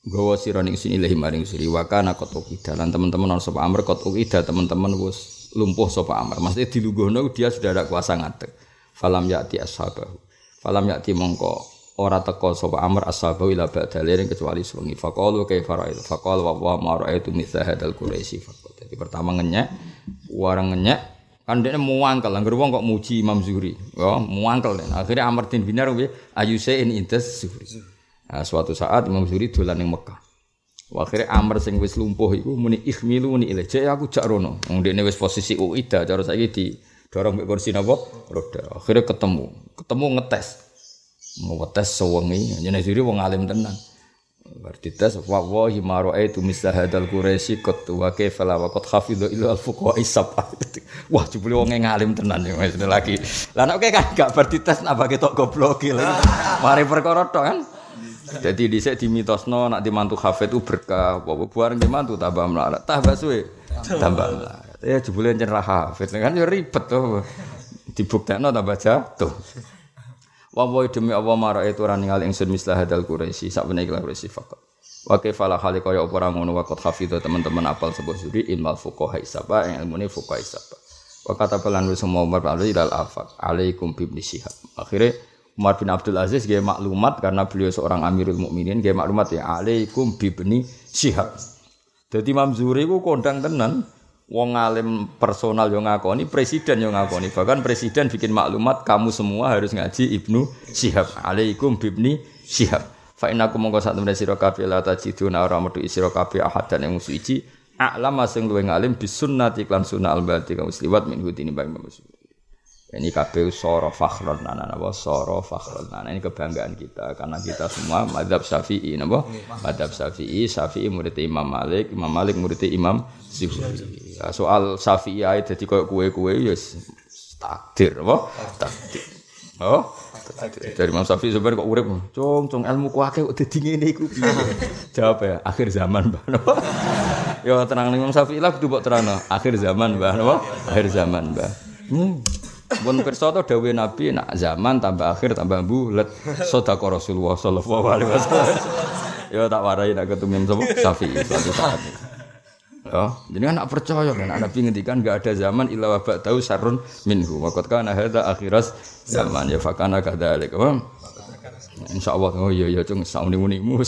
S2: Gawa sira ning sini ilahi maring suri wa kana qad dan teman-teman ana sapa amr qad teman-teman wis lumpuh sapa amr. Maksudnya dilungguhno dia sudah ada kuasa ngadeg. Falam ya'ti ashabahu. Falam ya'ti mongko ora teko sapa Amr ashabu ila ba'dalin kecuali sewengi. Faqalu kaifa ra'aitu? Faqala wa wa ma ra'aitu mithla hadzal quraisy faqala jadi pertama ngenyek warang ngenyek. Kan dia muangkel. Angger wong kok muji Imam Zuhri. Ya muangkel dan akhirnya Amr bin Binar piye? Ayusain intas Zuhri. Nah, suatu saat Imam Zuhri dolan ning Mekah. Akhirnya Amr sing wis lumpuh iku muni ikhmilu ni ilai jek aku jak rono. Wong dene wis posisi uida cara saiki di dorong mek kursi napa? Roda. Akhirnya ketemu. Ketemu ngetes Ngetes sewengi, jenenge siri wong alim tenan. Berarti tes wa wa himaro misal hadal quraisy qad wa kaifa la wa qad hafidhu ila al fuqaha isab. *laughs* Wah, jebule wong ngalim tenan ya wis lagi. Lah nek kan gak tes apa ketok goblok lagi. Mari perkara kan. Jadi dhisik dimitosno nak dimantu hafid itu berkah, apa bareng dimantu tambah melarat, tambah suwe, tambah melarat. Ya jebule nyen hafid kan ribet tuh. Dibuktekno tambah jatuh. Wa wa demi Allah mara itu ora ningali ingsun mislah hadal Quraisy sak menawa ikhlas Quraisy fakot. Wa kaifa hale kaya apa ora ngono waqt hafidha teman-teman apal sebuah suri ilmal fuqaha isaba yang ilmune fuqaha isaba. Wa kata pelan wis semua Umar bin Abdul afaq alaikum bi ibn Syihab. Akhirnya Umar bin Abdul Aziz dia maklumat karena beliau seorang Amirul Mukminin dia maklumat ya alaikum bi ibn Syihab. Jadi Imam Zuhri ku kondang tenan Wong alim personal yang ngakoni, presiden yang ngakoni. Bahkan presiden bikin maklumat kamu semua harus ngaji Ibnu Syihab. Alaikum bibni Syihab. Fa innakum mongko sak temene sira kabeh la tajiduna ora metu sira kabeh ahad dan yang suci. A'lam sing luwih ngalim bisunnati klan sunnah al-bati kamu sliwat min hutini bang ini kabeh soro fakhron nana napa? Soro fakhron nana. Ini kebanggaan kita karena kita semua madhab syafi'i napa? Madhab syafi'i syafi'i murid Imam Malik Imam Malik murid Imam Zuhri. Ya, soal syafi'i ae dadi koyo kue-kue ya takdir apa takdir. Oh dari Imam Syafi'i sebenarnya kok urip cung cung ilmu ku akeh kok dadi ngene iku. *laughs* Jawab ya akhir zaman Mbah *laughs* ya tenang Imam Syafi'i lah kudu mbok terangno. Akhir zaman Mbah napa? Akhir zaman Mbah hmm. Pun pirsa to dawuh Nabi nak zaman tambah akhir tambah bulet sedekah Rasulullah sallallahu alaihi wasallam. Ya tak warai nak ketemu sapa Safi suatu saat. Ya, jadi nak percaya kan Nabi ngendikan enggak ada zaman illa wa tahu sarun minhu. Maqad kana hadza akhiras zaman ya fakana kadzalik. Insyaallah oh iya iya cung sauni-unimu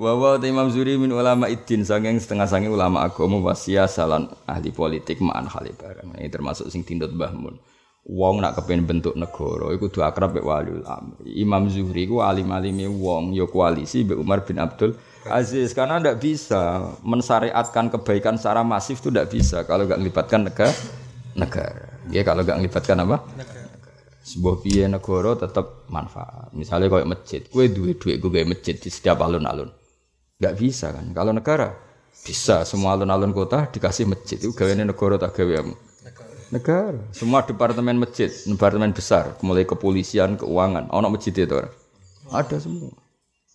S2: Wa wa Imam Zuri min ulama iddin saking setengah sange ulama agama wasia salan ahli politik ma'an hale. Ini termasuk sing tindut Mbah Mun. Wong nak kepen bentuk negara iku kudu akrab mek waliul amr. Imam Zuhri ku alim-alime wong ya koalisi mbek Umar bin Abdul Aziz karena tidak bisa mensyariatkan kebaikan secara masif itu tidak bisa kalau nggak melibatkan negara negara. Ya kalau nggak melibatkan apa? Negara. Sebuah piye negara tetap manfaat. Misalnya kayak masjid, kue duit duit gue masjid di setiap alun-alun. Gak bisa kan? Kalau negara bisa semua alun-alun kota dikasih masjid itu gawe negara tak gawe negara. Semua departemen masjid, departemen besar, mulai kepolisian, keuangan, ono masjid itu orang. Ada semua.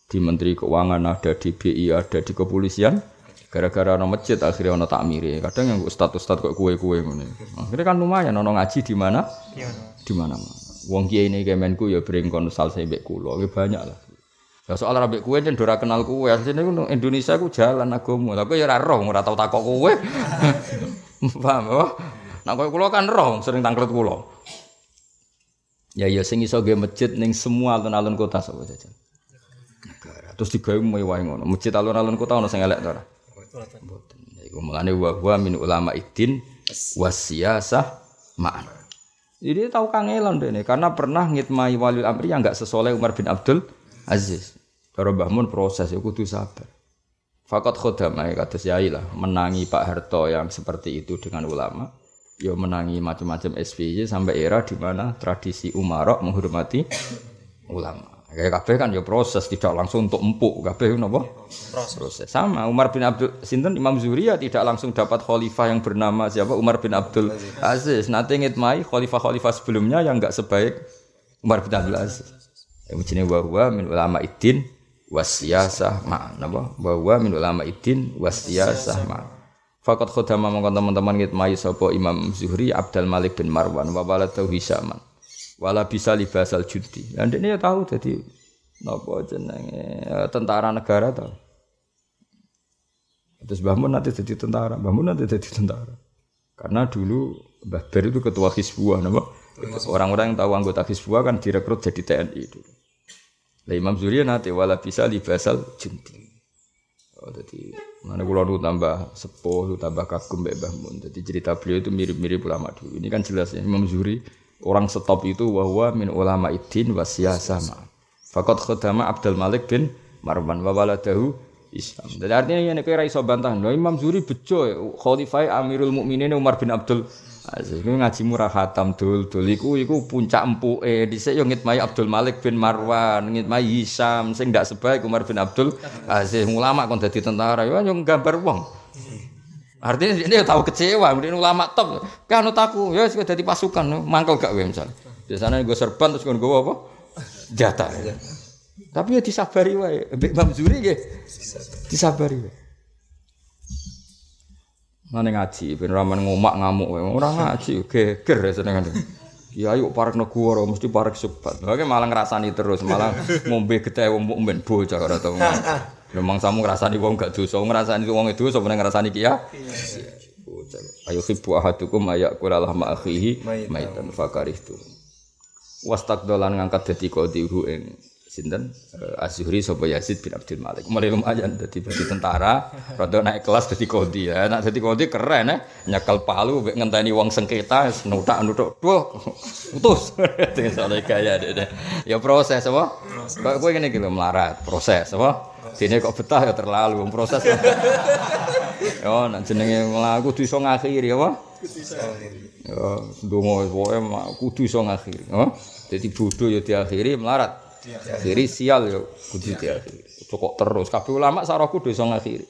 S2: Di Menteri Keuangan ada, di BI ada, di kepolisian. Gara-gara ono masjid akhirnya ono takmiri. Kadang yang ustad-ustad kok kue-kue ini. Akhirnya kan lumayan ono ngaji di mana? Di mana-mana. Wong kiai ini kemenku ya bring konsal saya kulo, banyak lah. Ya soal rabek kue jen dora kenal kue. Asline ku Indonesia ku jalan agama. Tapi ya ora roh, ora tau takok kue. *laughs* Paham apa? Nah kowe kula kan roh sering tangkret kula. Ya ya sing iso nggih masjid ning semua alun-alun kota sapa jajan. Negara. Terus digawe mewah ngono. Masjid alun-alun kota ono sing elek to ora? Mboten. Iku mengane wa min ulama iddin wasiyasah ma'an. Jadi tahu kangelan deh karena pernah ngitmai wali amri yang enggak sesoleh Umar bin Abdul Aziz. Cara Mbah Mun proses ya kudu sabar. Fakat khodam ya kata yai lah menangi Pak Harto yang seperti itu dengan ulama. Ya menangi macam-macam SPY sampai era di mana tradisi Umarok menghormati ulama. Kayak kabeh kan ya proses tidak langsung untuk empuk kabeh napa? Proses. proses. Sama Umar bin Abdul Sinten Imam Zuhri ya tidak langsung dapat khalifah yang bernama siapa Umar bin Abdul Aziz. Nanti ngitmai khalifah-khalifah sebelumnya yang enggak sebaik Umar bin Abdul Aziz. Yang jenis bahwa min ulama idin wasiyasah ma napa bahwa min ulama idin wasiyasah ma Fakat khodama mongkon teman-teman ngitmai sapa Imam Zuhri Abdul Malik bin Marwan wa waladu Hisaman wala bisa libasal judi. Dan ini ya tahu jadi napa jenenge eh, tentara negara tahu. Terus Mbah Mun nanti jadi tentara, Mbah Mun nanti jadi tentara. Karena dulu Mbah Ber itu ketua Hizbullah, napa? Orang-orang yang tahu anggota Hizbullah kan direkrut jadi TNI dulu. Lah Imam Zuri nanti wala bisa libasal junti. Oh, jadi mana kulo nu tambah sepuh, tambah kagum mbek Mbah Mun. Jadi cerita beliau itu mirip-mirip ulama dulu. Ini kan jelas ya Imam Zuri orang stop itu bahwa min ulama idin sama. Fakat khudama Abdul Malik bin Marwan wa waladahu Islam. Jadi artinya ini kira iso bantah. No, Imam Zuri bejo Khalifah Amirul Mukminin Umar bin Abdul Aziz ngaji murah hatam dul dul iku iku puncak empuke dhisik yo ngitmai Abdul Malik bin Marwan, ngitmai Hisam sing ndak sebaik Umar bin Abdul Aziz ulama kon dadi tentara yo gambar wong. Artinya dia tahu kecewa, kemudian ulama top. Kan aku, ya sudah jadi pasukan, mangkel gak gue misalnya. Biasanya gue serban terus gue apa? Jatah. Ya. Tapi ya disabari wae. Mbek Imam Zuri nggih. Disabari wae. Mana ngaji, ben raman ngomak ngamuk, orang ngaji, geger ya seneng Ya parek negara mesti parek subat. Oke malah ngrasani terus, malah ngombe getih wong ben bocah ora tau. Memang samu ngrasani wong gak dosa, ngrasani wong itu dosa meneng ngrasani kiya. Ayo hibbu ahadukum ayakula lahma akhihi maitan. Wastak dolan ngangkat dadi qadihu ing sinten uh, Az-Zuhri sapa Yazid bin Abdul Malik. Mulai lumayan dadi dadi tentara, rada naik kelas dadi kodi ya. Nek dadi kodi keren ya, nyekel palu mek ngenteni wong sengketa nutak nutuk. Duh, utus. *laughs* Soalnya gaya deh. Ya proses apa? Kok kowe ngene iki lho melarat, proses apa? Dene kok betah ya terlalu wong proses. *laughs* Yo nek jenenge mlaku kudu iso ngakhiri apa? Kudu iso ngakhiri. Yo ndonga pokoke kudu iso ngakhiri, oh. Jadi bodoh ya diakhiri melarat. Akhiri sial ya kudu diakhiri. Kok terus kabeh ulama sarahku kudu iso ngakhiri.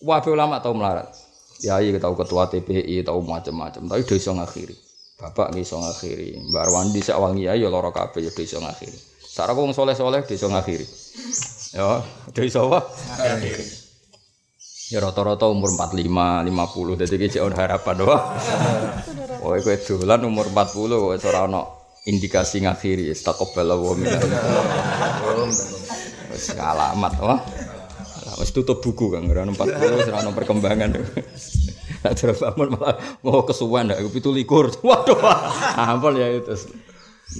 S2: Kabeh ulama tau melarat. Ya iya tahu ketua TPI, tahu macam-macam, tapi do iso ngakhiri. Bapak nggih iso ngakhiri. Mbak Arwandi sak wangi ya ya lara kabeh ya do iso ngakhiri. Sarahku wong soleh-soleh do iso ngakhiri. Ya, do iso apa? Ngakhiri. Ya rata-rata umur 45, 50, dadi iki harapan doa. Oh, kowe dolan umur 40 kok ora ono indikasi ngakhiri istaqbala wa min wis alamat wah wis tutup buku kan ora 40 ora ono perkembangan. Nek terus bangun malah mau kesuwen nek 17 *laughs* waduh ampun ya itu.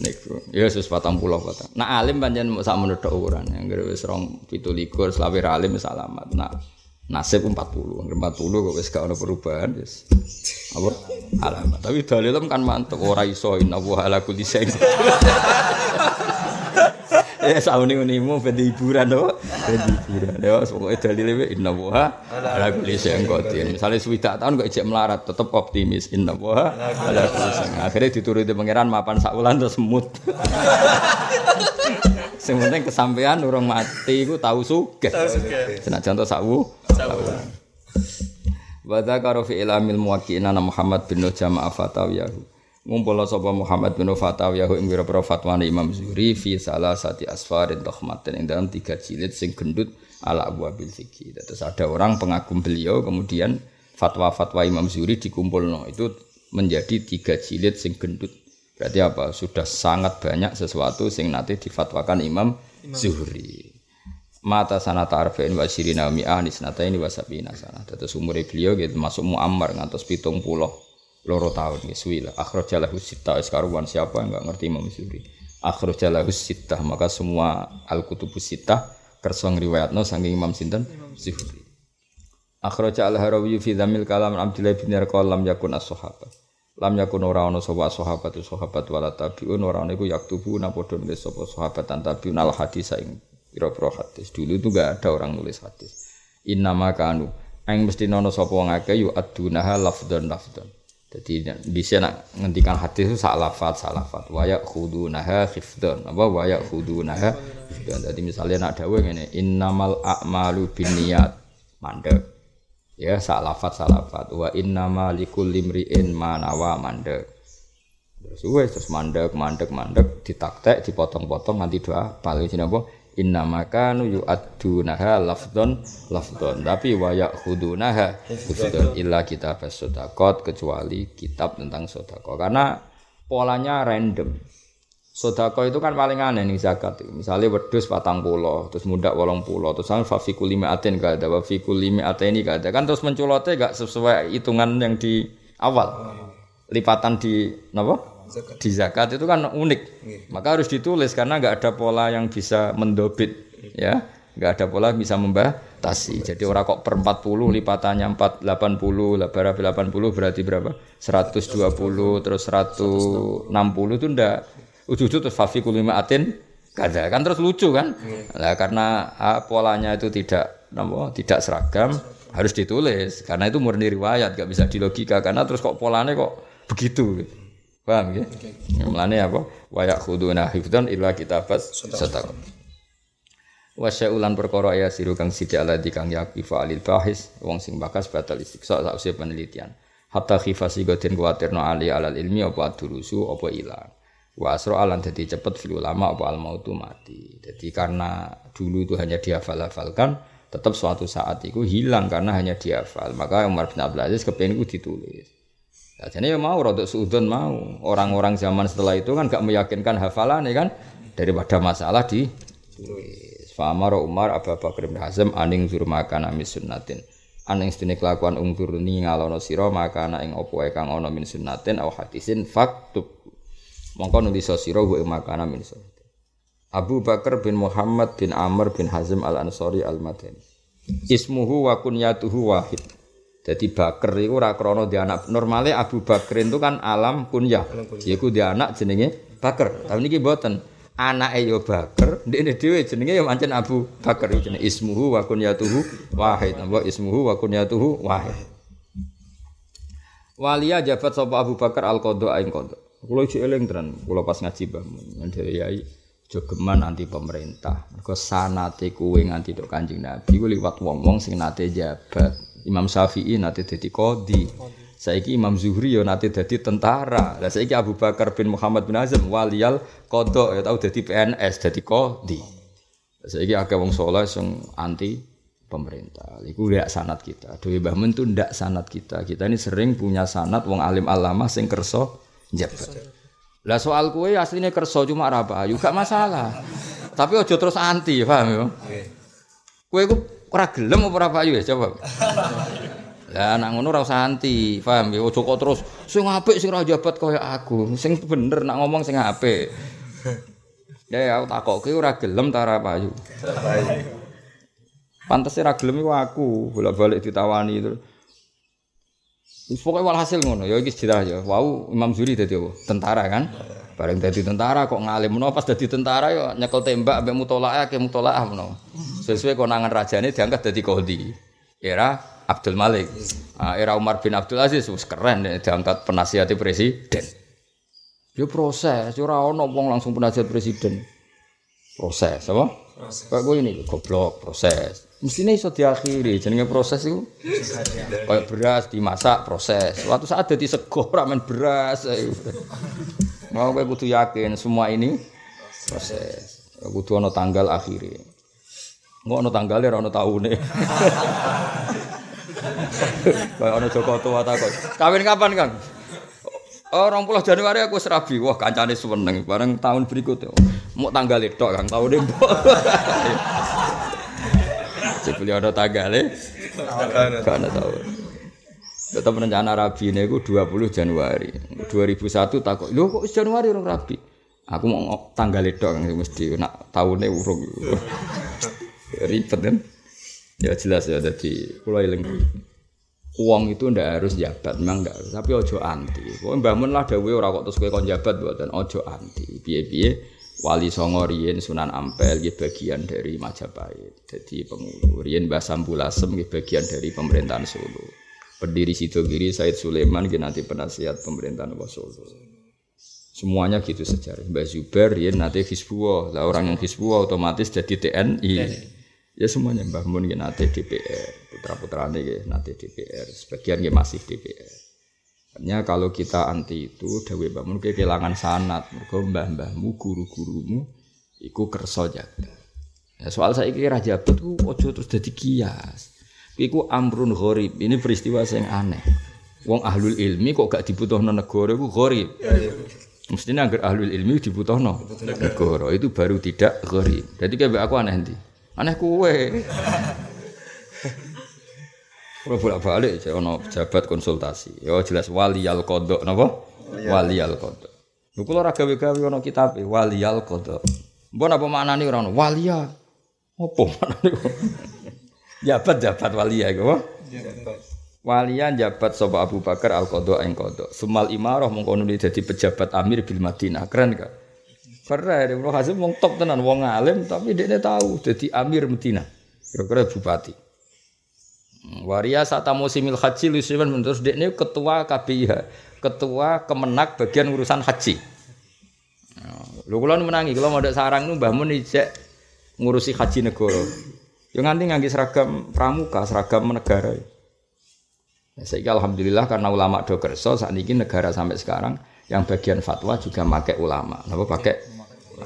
S2: Niku. Ya wis 40 kota nak alim pancen sak menurut ukuran. Yang wis 17 selawe alim wis alamat. Nak nasib 40 40 kok wis gak ono perubahan wis. Apa? Alamat tapi dalilem kan mantep ora iso inna wa ala kulli syai. *laughs* Ya sauni unimu ben hiburan to ben hiburan. Ya pokoke dalile inna wa ala kulli syai. Qadir misale swidak tahun kok ijek melarat tetep optimis inna wa ala kulli akhirnya dituruti pangeran mapan sak wulan terus semut *laughs* Sing penting kesampaian urung mati iku tau sugih. Senajan to sawu. Wa dzakara fi ilamil muwaqqi'ina Muhammad bin Jamaah Fatawiyahu. Ngumpul sapa Muhammad bin Fatawiyahu ing pira-pira fatwane Imam Zuhri fi salah sati asfarin takhmatin ing dalam tiga jilid sing gendut ala Abu Abil Fikih. Terus ada orang pengagum beliau kemudian fatwa-fatwa Imam Zuhri dikumpulno itu menjadi tiga jilid sing gendut Berarti apa? Sudah sangat banyak sesuatu sing nanti difatwakan Imam, Imam. Zuhri. Mata sanata arba'in wa sirina mi'ah nisnata ini wa sabina sana. Terus umur beliau gitu masuk muammar ngantos pitung puluh loro tahun ya suwi lah. Akhrajalahu sita sekarang siapa yang enggak ngerti Imam Zuhri. Akhrajalahu sita maka semua al-kutubus sita kersa ngriwayatno saking Imam sinten Zuhri. Akhraja al-Harawi fi dzamil kalam Abdullah bin Yarqal lam yakun as-sahabah lam yakun ora ana sapa sahabat sahabat wala tabiun ora ana iku yaktubu na padha nulis sapa sahabat tan tabiun al hadis ing pira-pira hadis. Dulu itu gak ada orang nulis hadis. Innama kanu ing mesti nono sapa wong akeh yu adunaha lafdhan lafdhan. Jadi bisa nak ngendikan hadis itu sak lafat sak lafat wa yakhudunaha khifdhan. Apa? Wa yakhudunaha khifdhan. Jadi misalnya nak dawuh ngene innamal a'malu binniyat. Mandek ya salafat salafat wa inna malikul limriin manawa mandek. Terus wes terus mandek mandek mandek. Ditaktek dipotong-potong nanti doa paling sini apa? Inna makanu yu'addunaha lafdon lafdon tapi wa ya'khudunaha khudun illa kitab sodakot kecuali kitab tentang sodakot karena polanya random Sodako itu kan paling aneh nih zakat. Misalnya wedus patang pulau, terus muda wolong pulau, terus kan fafikul lima aten gak ada, fafikul lima aten ini gak ada. Kan terus menculotnya gak sesuai hitungan yang di awal. Lipatan di apa? Di zakat itu kan unik. Maka harus ditulis karena gak ada pola yang bisa mendobit, ya. Gak ada pola yang bisa membatasi. Jadi orang kok per 40 lipatannya 4 80, berapa 80 berarti berapa? 120 terus 160 itu ndak ujung-ujung terus fafi kulima atin kada kan terus lucu kan? Nah, karena ah, polanya itu tidak nama, tidak seragam harus ditulis. Karena itu murni riwayat gak bisa dilogika. Karena terus kok polanya kok begitu paham ya? Okay. Mulanya apa? Wayak khuduna hifdan illa kitabas sadaq wa ulan perkara ya siru kang sithik ala di kang yaqifa alil bahis wong sing bakas batal istiqsa sak penelitian. Hatta khifasi goden kuwatirno ali alal ilmi apa adurusu apa ilang Wa asro alan jadi cepet fil ulama apa al mautu mati. Jadi karena dulu itu hanya dihafal-hafalkan, tetap suatu saat itu hilang karena hanya dihafal. Maka Umar bin Abdul Aziz kepengen itu ditulis. Ya, jadi ya mau rodok sudun mau. Orang-orang zaman setelah itu kan gak meyakinkan hafalan ya kan daripada masalah ditulis. Famar Umar Abu Bakar bin Hazm aning zur makan amis sunnatin. Aning stine kelakuan ungtur ni ngalono sira makana ing opo kang ana min sunnatin au hadisin faktub mongko nulis sira wa makana min Abu Bakar bin Muhammad bin Amr bin Hazm al Ansori al Madani. Ismuhu wa kunyatuhu wahid. Jadi Bakar itu ora krana di anak. Normalnya Abu Bakar itu kan alam kunyah. Yaiku di anak jenenge Bakar. Tapi niki mboten. Anake yo Bakar, ndekne dhewe jenenge yo pancen Abu Bakar jenenge ismuhu wa kunyatuhu wahid. Napa ismuhu wa kunyatuhu wahid. Walia jabat sapa Abu Bakar al qadha aing qadha. Kula iki eling tenan, kula pas ngaji Mbah Mun dari Yai jogeman anti pemerintah. Mergo sanate kuwe nganti tok Kanjeng Nabi ku liwat wong-wong sing nate jabat. Imam Syafi'i nate dadi qadhi. Saiki Imam Zuhri yo nate dadi tentara. Lah saiki Abu Bakar bin Muhammad bin Azam waliyal qadha ya tau dadi PNS, dadi qadhi. Saiki akeh wong saleh sing anti pemerintah. Iku ndak sanat kita. Dewi Mbah Mun ndak sanat kita. Kita ini sering punya sanat wong alim alama sing kerso jabat. Lah soal kue aslinya kerso cuma apa? Ayu gak masalah. Tapi ojo terus anti, paham ya? Kue ku ora gelem apa ora ayu ya coba. Lah nak ngono ora usah anti, paham ya? Ojo kok terus sing apik sing ora jabat kaya aku. Sing bener nak ngomong sing apik. Ya aku takokke ora gelem ta ora ayu. Pantasnya ra gelem iku aku, bolak-balik ditawani terus. Pokoke walhasil ngono, ya iki sejarah ya. Wau Imam Zuri dadi apa? Tentara kan? Bareng dadi tentara kok ngalim menawa pas dadi tentara ya nyekel tembak ambek mutolaah ke mutolaah menawa. Sesuai konangan rajane diangkat dadi qadhi. Era Abdul Malik. Ah, era Umar bin Abdul Aziz wis keren ya, diangkat penasihat presiden. Yo proses, ora ono wong langsung penasihat presiden. Proses, apa? Proses. Kayak gue ini goblok, proses. Mestinya iso diakhiri, jenenge proses itu. Kayak beras dimasak proses. Suatu saat jadi sego ramen beras. Mau gue kudu yakin semua ini proses. Kudu ono tanggal akhiri. Nggak ono tanggalnya, ono tahunnya. Kayak ono Joko tua takut. Kawin kapan kang? Orang pulau Januari aku serabi, wah kancane seneng. Bareng tahun berikutnya, mau tanggal itu kang tahun Sebeli ada tanggalnya, karena tahu. Tetap rencana rabi ini aku 20 Januari 2001 takut, lu kok Januari orang rabi? Aku mau tanggal itu kan mesti nak tahunnya urung. *laughs* Ribet kan? Ya jelas ya jadi pulau ilang. Uang itu ndak harus jabat, memang ndak harus. Tapi ojo anti. Pokoknya bangun lah dawe orang kok terus kowe kon jabat buatan ojo anti. Piye-piye Wali Songo Rien Sunan Ampel gitu bagian dari Majapahit. Jadi pengulu Rien Mbah Sambulasem gitu bagian dari pemerintahan Solo. Pendiri Sidogiri Said Sulaiman gitu nanti penasihat pemerintahan Solo. Semuanya gitu sejarah. Mbah Zubair Rien nanti Hizbullah. Lah orang yang Hizbullah otomatis jadi TNI. Ya semuanya Mbah Mun gitu nanti DPR. Putra-putranya nanti DPR. Sebagian gitu masih DPR. Hanya kalau kita anti itu dawe bangun kehilangan sanat, mergo mbah-mbahmu, guru-gurumu iku jaga. Ya, soal saya kira jabat ku ojo terus jadi kias. Iku amrun gharib. Ini peristiwa yang aneh. Wong ahlul ilmi kok gak dibutuhno negara iku gharib. Mestinya agar ahlul ilmi dibutuhno negara itu baru tidak gharib. Jadi kayak aku aneh nanti. Aneh kue. *laughs* Kalau bolak balik aja ono jabat konsultasi. Ya jelas wali al kodok, napa? Wali al kodok. Lu kalau raga gawe ono kitab wali al kodok. Mbon apa maknane ora ono? Walia. Apa maknane? jabat jabat walia iku. Walian jabat sapa Abu Bakar al kodok ing kodok. Sumal imarah mongko nuli dadi pejabat amir bil Madinah. Keren gak? Keren, Ibnu Hazim wong top tenan, wong alim tapi dia tahu jadi amir Madinah. Kira-kira bupati. Waria saat musimil haji lusiman terus dia ini ketua KPIH, ketua kemenak bagian urusan haji. Lu kalau menangi, kalau mau ada sarang nu mbah mun ngurusi haji negara. Yang nanti nganggi seragam pramuka, seragam negara. Ya, saya alhamdulillah karena ulama do kerso saat ini negara sampai sekarang yang bagian fatwa juga pakai ulama. Napa pakai?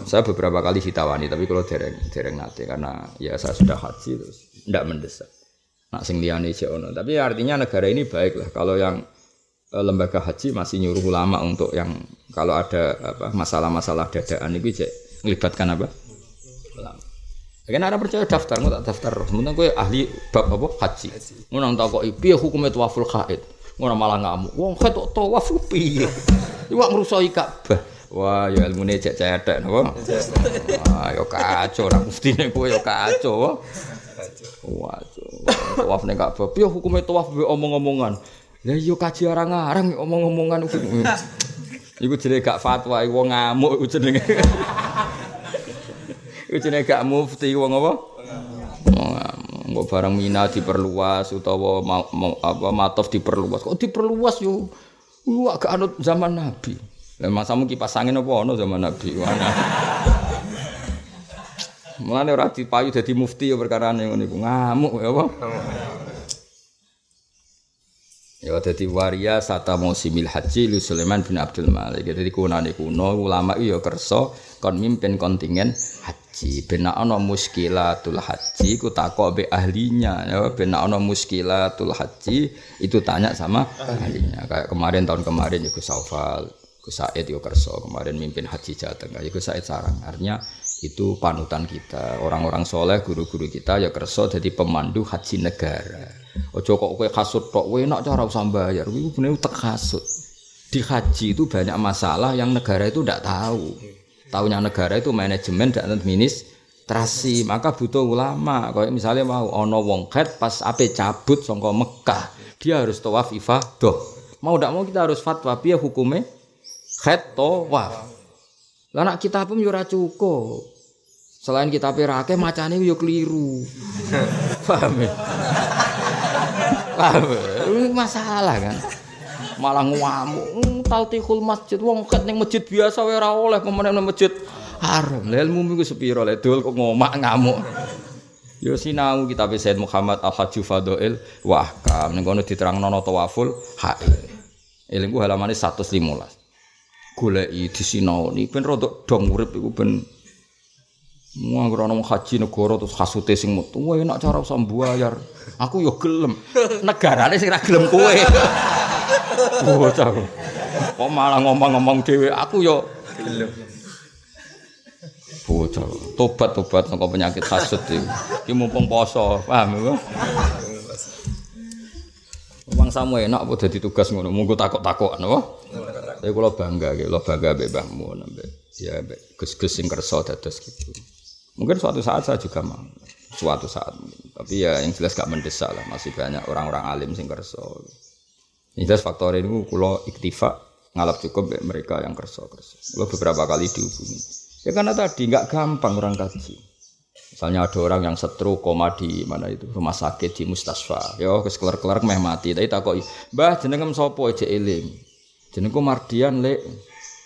S2: Saya beberapa kali ditawani, tapi kalau dereng dereng nanti karena ya saya sudah haji terus tidak mendesak. Nak sing liyane ono. Tapi artinya negara ini baik lah. Kalau yang e, lembaga haji masih nyuruh ulama untuk yang kalau ada apa masalah-masalah dadaan itu cek melibatkan apa? Ulama. Kan ada percaya daftar, nggak tak daftar. Sementara gue ahli bab apa haji. Ngono tak kok piye hukumnya tawaful haid. Ngono malah ngamuk. Wong haid kok tawaf piye? Iwak ngrusoi Ka'bah. Wah, ya ilmune cek cetek napa? Wah, ya kacau lah muftine kowe ya kacau. Wah, tawaf ning Ka'bah. Piye hukume tawaf be omong-omongan? Lah iya kaji arang-arang omong-omongan iku jenenge gak fatwa, iku wong ngamuk iku jenenge. Iku jenenge gak mufti wong apa? Wong barang mina diperluas utawa ma, ma, apa matof diperluas. Kok diperluas yo? Wah, gak anut zaman Nabi. Lah masamu kipas angin apa ono zaman Nabi? Mana? Mulane ora dipayu dadi mufti ya perkara iku. Ngamuk ya apa? Ya dadi waria sata musimil haji li Sulaiman bin Abdul Malik. Dadi kunane kuno ulama ya kersa kon mimpin kontingen haji. Ben ana muskilatul haji ku takok be ahlinya ya ben ana muskilatul haji itu tanya sama ahlinya. Kayak kemarin tahun kemarin ya Gus Saufal, Gus Said ya kersa kemarin mimpin haji Jateng. Ya Gus Said sarang. Artinya itu panutan kita. Orang-orang soleh guru-guru kita ya kerso jadi pemandu haji negara. Ojo kok kue kasut tok kue nak cara usah bayar itu bener utek kasut. Di haji itu banyak masalah yang negara itu tidak tahu. Tahunya negara itu manajemen dan administrasi. Maka butuh ulama. Kayak misalnya mau ono wong head pas ape cabut songko Mekah dia harus tawaf ifadah. Mau tidak mau kita harus fatwa biar hukumnya head tawaf. Lah nak kita pun yo cukup. Selain kita perake macane yo keliru. *laughs* Paham ya? Paham. Ini masalah kan. Malah ngamuk, hmm, taltihul masjid wong ket ning masjid biasa wae ora oleh pemene masjid haram. Lah ilmu iku sepiro le dol kok ngomak ngamuk. Yo sinau kitab Said Muhammad Al-Hajju Fadail wah kam ning kono diterangno tawaful haid. Ilmu halamane 115 goleki disinaoni ben rada dong urip iku ben Wah, ana haji negara terus kasute sing metu. Wah, enak cara usah bayar. Aku yo gelem. Negarane sing ra gelem kowe. Bocah. Kok malah ngomong-ngomong dhewe, aku yo gelem. Bocah. Tobat-tobat saka penyakit hasud iki. Iki mumpung poso, paham ya? Wong samu enak apa dadi tugas ngono, munggo takok-takokan, apa? Tapi kalau bangga, kalau bangga mbek mbahmu, mbek ya gus-gus sing kerso dados gitu. Mungkin suatu saat saya juga mau, suatu saat. Tapi ya yang jelas gak mendesak lah, masih banyak orang-orang alim sing kerso. Ini jelas faktor ini kalau iktifa ngalap cukup mereka yang kerso kerso. Kalau beberapa kali dihubungi. Ya karena tadi nggak gampang orang kaji. Misalnya ada orang yang setru koma di mana itu rumah sakit di mustasfa. Yo kes kelar kelar meh mati. Tapi takoi, bah jenengem sopo aja eling. jenengku Mardian lek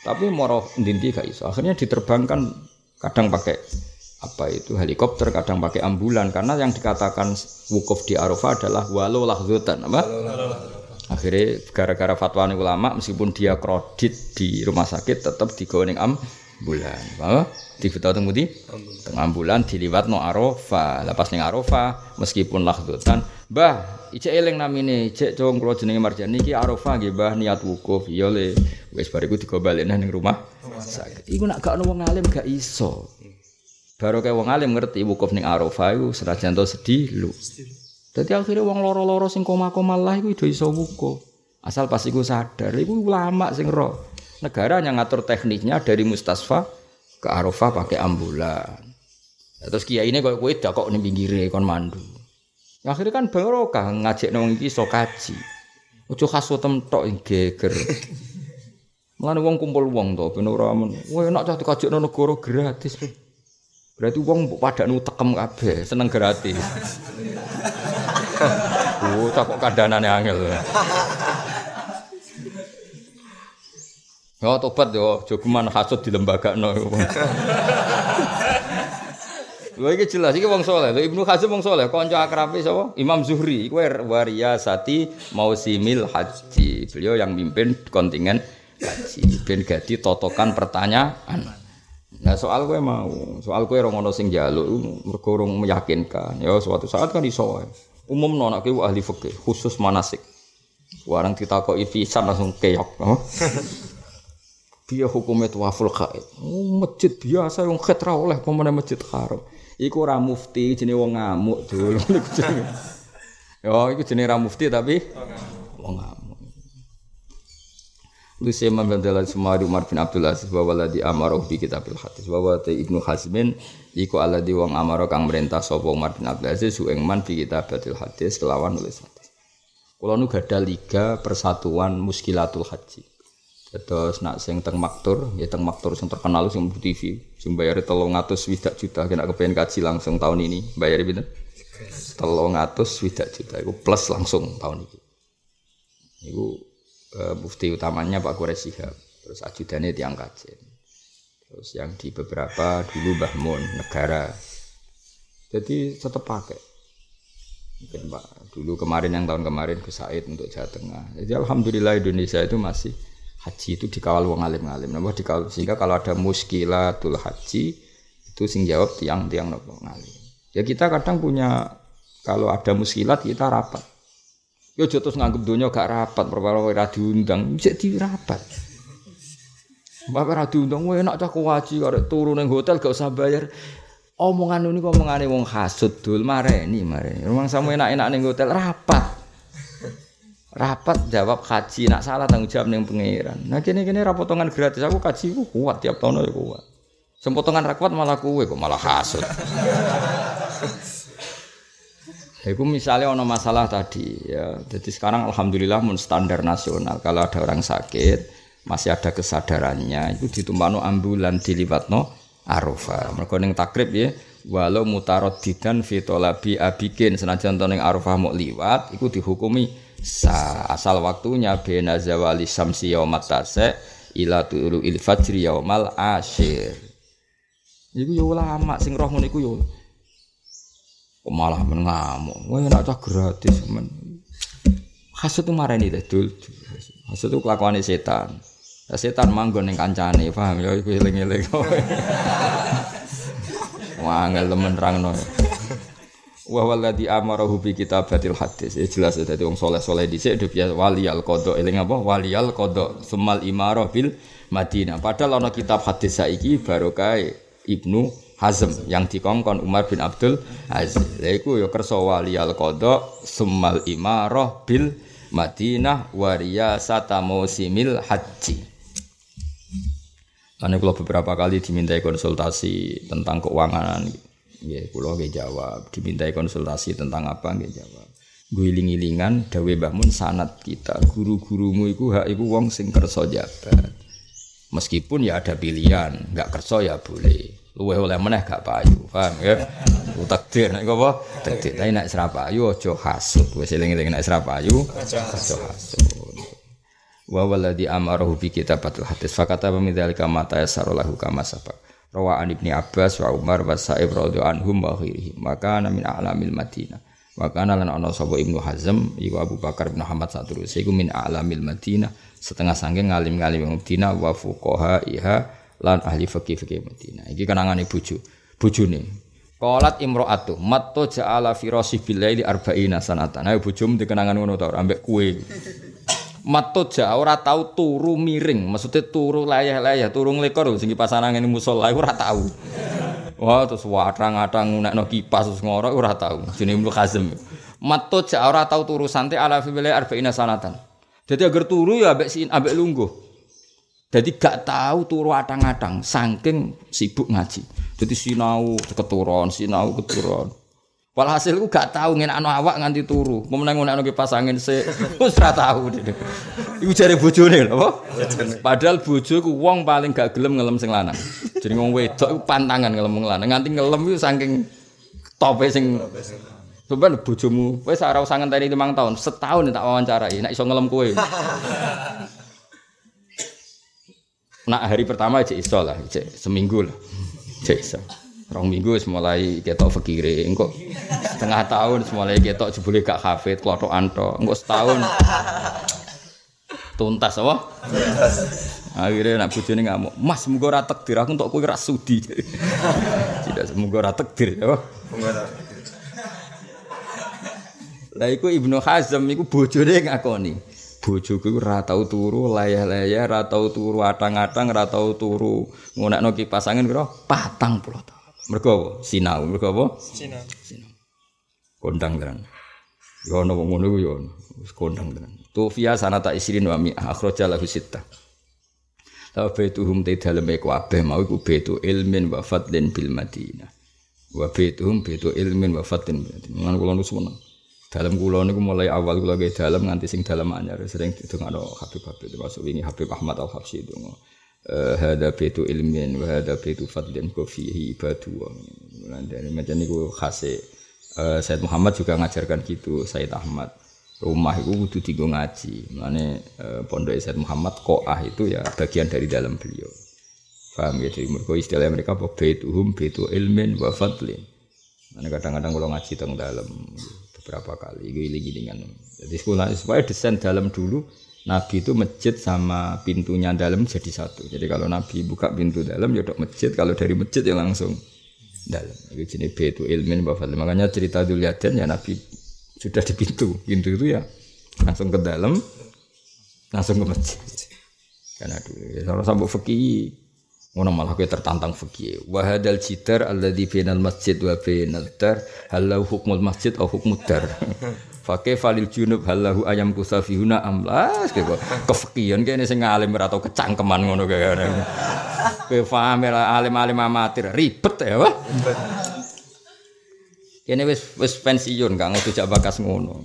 S2: tapi moro ndindi gak iso akhirnya diterbangkan kadang pakai apa itu? Helikopter kadang pakai ambulan. Karena yang dikatakan wukuf di Arafah adalah walau lahzutan apa? Akhirnya gara-gara fatwa ulama meskipun dia kredit di rumah sakit tetap digawe ning ambulan apa? Di foto teng di tengah bulan diliwat no Arafah. Lepas ning Arafah meskipun lahzutan bah Ijek eling namine, ijek cung kula jenenge Marjani iki Arafah nggih niat wukuf. Ya le, wis bariku digobalekne ning rumah sakit. Iku nak gak ono wong alim gak iso. Baru kayak wong alim ngerti wukuf ning Arafah iku senajan to sedih lu. Dadi akhirnya wong loro-loro sing koma-koma lah iku iso wukuf. Asal pas iku sadar, iku ulama sing roh. Negara yang ngatur tekniknya dari mustasfa ke Arafah pakai ambulan. Terus kiai ini kok kue kok nih pinggire kon mandu. Akhirnya kan barokah ngajak nong iki iso kaji. Ojo khaswatem tok geger. *laughs* Mulane wong kumpul wong to ben ora men. Wah enak cah dikajak nang negara gratis. Berarti wong mbok padakno tekem kabeh, seneng gratis. Oh, tak kok kandanane angel. Ya tobat yo, jogeman hasud di lembaga no. Lha iki jelas iki wong saleh. Lha Ibnu Hazm wong saleh, kanca akrabe sapa? Imam Zuhri. Iku wariyasati mausimil haji. Beliau yang mimpin kontingen haji. Ben gadi totokan pertanyaan. Nah soal gue mau, soal gue orang ono sing jaluk, meyakinkan. Ya suatu saat kan iso. Umum nona gue ahli fikih, khusus manasik. Warang ditakoki pisan langsung keok. Biya *laughs* hukumnya tuwaful khaid. Oh, masjid biasa yang khid oleh pemenang masjid haram. Iku ora mufti wong ngamuk jenenge. *laughs* Yo iku jenenge ra mufti tapi wong ngamuk. Lu sema bendela Sumari Umar bin Abdul Aziz bahwa ladi amaroh bi kitabil hadis bahwa te Ibnu Hazmin iku di wong amaro kang merintah sapa Umar bin Abdul Aziz su ing man bi kitabil hadis kelawan nulis hadis. Kula nu gadah liga persatuan muskilatul haji. Terus nak sing teng maktur, ya teng maktur sing terkenal sing bu TV, sing bayar ngatus swidak juta, kena kepengen kaji langsung tahun ini, bayar pinten? swidak juta, itu plus langsung tahun ini. Iku mufti utamanya Pak Quraisy Shihab, terus ajudannya tiang kajen. Terus yang di beberapa dulu Mbah Mun, negara. Jadi tetap pakai. Mungkin Pak, dulu kemarin yang tahun kemarin ke Said untuk Jawa Tengah. Jadi Alhamdulillah Indonesia itu masih haji itu dikawal wong alim-alim. Napa dikawal sehingga kalau ada muskilatul haji itu sing jawab tiang-tiang nopo ngalim. Ya kita kadang punya kalau ada muskilat kita rapat. Yo terus nganggep dunia gak rapat, perkara ora diundang, bisa dirapat. Bapak ora diundang, wah enak cah kuwaji arek turu ning hotel gak usah bayar. Omongan ini omongane wong hasud dul mareni mareni. Rumah sama enak-enak ning hotel rapat. Rapat jawab kaji, nak salah tanggung jawab ning pangeran. Nah kene-kene ra potongan gratis aku kaji ku kuat tiap tahun ya kuat. Sempotongan ra kuat malah kuwe kok malah hasud. Itu misalnya ono masalah tadi ya. Jadi sekarang alhamdulillah mun standar nasional kalau ada orang sakit masih ada kesadarannya itu ditumpano ambulan dilibatno Arafah. Mergo ning takrib ya walau mutaraddidan fi talabi abikin senajan to ning Arafah mau liwat iku dihukumi sa asal waktunya bena zawali samsi yaumat tase ila tulu il fajri yaumal asyir. Iku yo ulama sing roh ngono iku yo Kok malah men ngamuk. Wah enak cah gratis men. Hasud itu marah nih dul. Hasud itu kelakuan setan. Ya, setan manggon yang kancane, paham ya? Iku eling-eling. *laughs* Wah angel temen rangno. Wa walladzi amarahu bi kitabatil hadis. Ya jelas dadi wong saleh-saleh dhisik udah biasa wali al qada. Eling apa? Wali al qada. Sumal imarah bil Madinah. Padahal ana kitab hadis saiki barokah Ibnu Hazm yang dikongkon Umar bin Abdul Aziz. Lha iku ya kersa wali al qada summal imarah bil Madinah waria sata musimil haji. Karena kalau beberapa kali dimintai konsultasi tentang keuangan, ya kalau gak jawab. Dimintai konsultasi tentang apa gak jawab. Guling-gilingan dawe bangun sanat kita. Guru-gurumu iku hak iku wong sing kersa jabat. Meskipun ya ada pilihan, nggak kerso ya boleh luweh oleh meneh gak payu paham ya? Takdir nek apa? Takdir. Tapi nek sira payu aja hasud wis eling-eling nek sira payu aja hasud wa walladhi amarahu bi kitabatil hadis. Fakata pemidzalika mata yasarulahu kama sabaq. Rawa an ibni abbas wa umar wa sa'ib radhiyallahu anhum wa ghairihi. Maka ana min a'lamil madinah wa kana lan ana sapa ibnu hazm iku Abu Bakar bin Muhammad saturus iku min a'lamil madinah setengah sangking ngalim-ngalim Madinah wa fuqaha iha lan ahli fikih fikih Madinah. Iki kenangan bojo. Bojone. Qalat imro'atu matto ja'ala firasi billaili arba'ina sanatan. Ayo bojomu dikenangan ngono ta ambek kowe. Matto ja ora tau turu miring, maksudnya turu layah-layah, turu nglekor sing pasangan ini musala ora tau. Wah, terus watrang-atrang ngunekno kipas terus ngorok ora tau. Jenenge Ibnu Hazm. Matto ja ora tau turu santai ala fi billaili arba'ina sanatan. Jadi agar turu ya ambek sin ambek lungguh. Jadi gak tahu turu atang-atang, saking sibuk ngaji. Jadi sinau keturun, sinau keturun. Walhasil gak tahu ngene anu awak nganti turu. Pemenang ngono kipas angin se *laughs* wis ora tahu. Iku jare bojone lho, Padahal bojoku wong paling gak gelem ngelem sing lanang. Jadi wong wedok iku pantangan ngelem wong lanang. Nganti ngelem iku saking tope sing Sampeyan bojomu wis ora usah ngenteni 5 tahun, setahun tak wawancarai nek iso ngelem kowe. Nak hari pertama cek iso lah, cek seminggu lah, cek iso. Rong minggu mulai ketok fakire, engko setengah tahun mulai ketok jebule gak hafid, klotok anto, engko setahun tuntas apa? Akhirnya nak bojone ngamuk, Mas semoga ora takdir aku untuk kowe ra sudi. Tidak semoga ora takdir ya. Lah iku Ibnu Hazm iku bojone ngakoni bojoku ora tau turu layah-layah ora tau turu atang-atang ora tau turu. Ngunekno kipas angin pira? 40 tahun mergo apa? Sinau. Mergo apa? Sinau. Sinau. Kondang tenan. Yo ono wong ngono yo wis kondang tenan. Tu fiya sanata isrin wa mi akhraja lahu sittah. Ta baituhum te daleme kabeh mau iku baitu ilmin wa fadlin bil Madinah. Wa baituhum baitu ilmin wa fadlin bil Madinah. Lan kula nu seneng. Dalam kula niku mulai awal kula ge dalam nganti sing dalam anyar sering didongakno Habib Habib termasuk wingi Habib Ahmad Al Habsyi donga. Uh, hada baitu ilmin wa hada baitu fadlin ku fihi ibadu. Lan dari macam niku khase uh, Said Muhammad juga ngajarkan gitu Said Ahmad rumah itu kudu dienggo ngaji. Mane eh, pondok Said Muhammad Qoah itu ya bagian dari dalam beliau. Paham ya? Jadi mereka istilah mereka apa baituhum baitu ilmin wa fadlin. Mane kadang-kadang kalau ngaji teng dalam beberapa kali giling-gilingan. Jadi sekolah supaya desain dalam dulu Nabi itu masjid sama pintunya dalam jadi satu. Jadi kalau Nabi buka pintu dalam ya dok masjid, kalau dari masjid ya langsung dalam. Itu jenis baitu ilmin fadlin. Makanya cerita Dzulyaden ya Nabi sudah di pintu pintu itu ya langsung ke dalam langsung ke masjid karena dulu kalau sampai fakih ngono malah gue tertantang fakih wahadal jidar di bainal masjid wa bainal dar halau hukmul masjid atau hukmud dar Fakih falil junub halahu ayam kusafihuna amlas. Kefakian kene sing alim ora tau kecangkeman ngono kaya. Kowe paham alim-alim amatir ribet ya, Pak. Kene wis wis pensiun kang jak bakas ngono.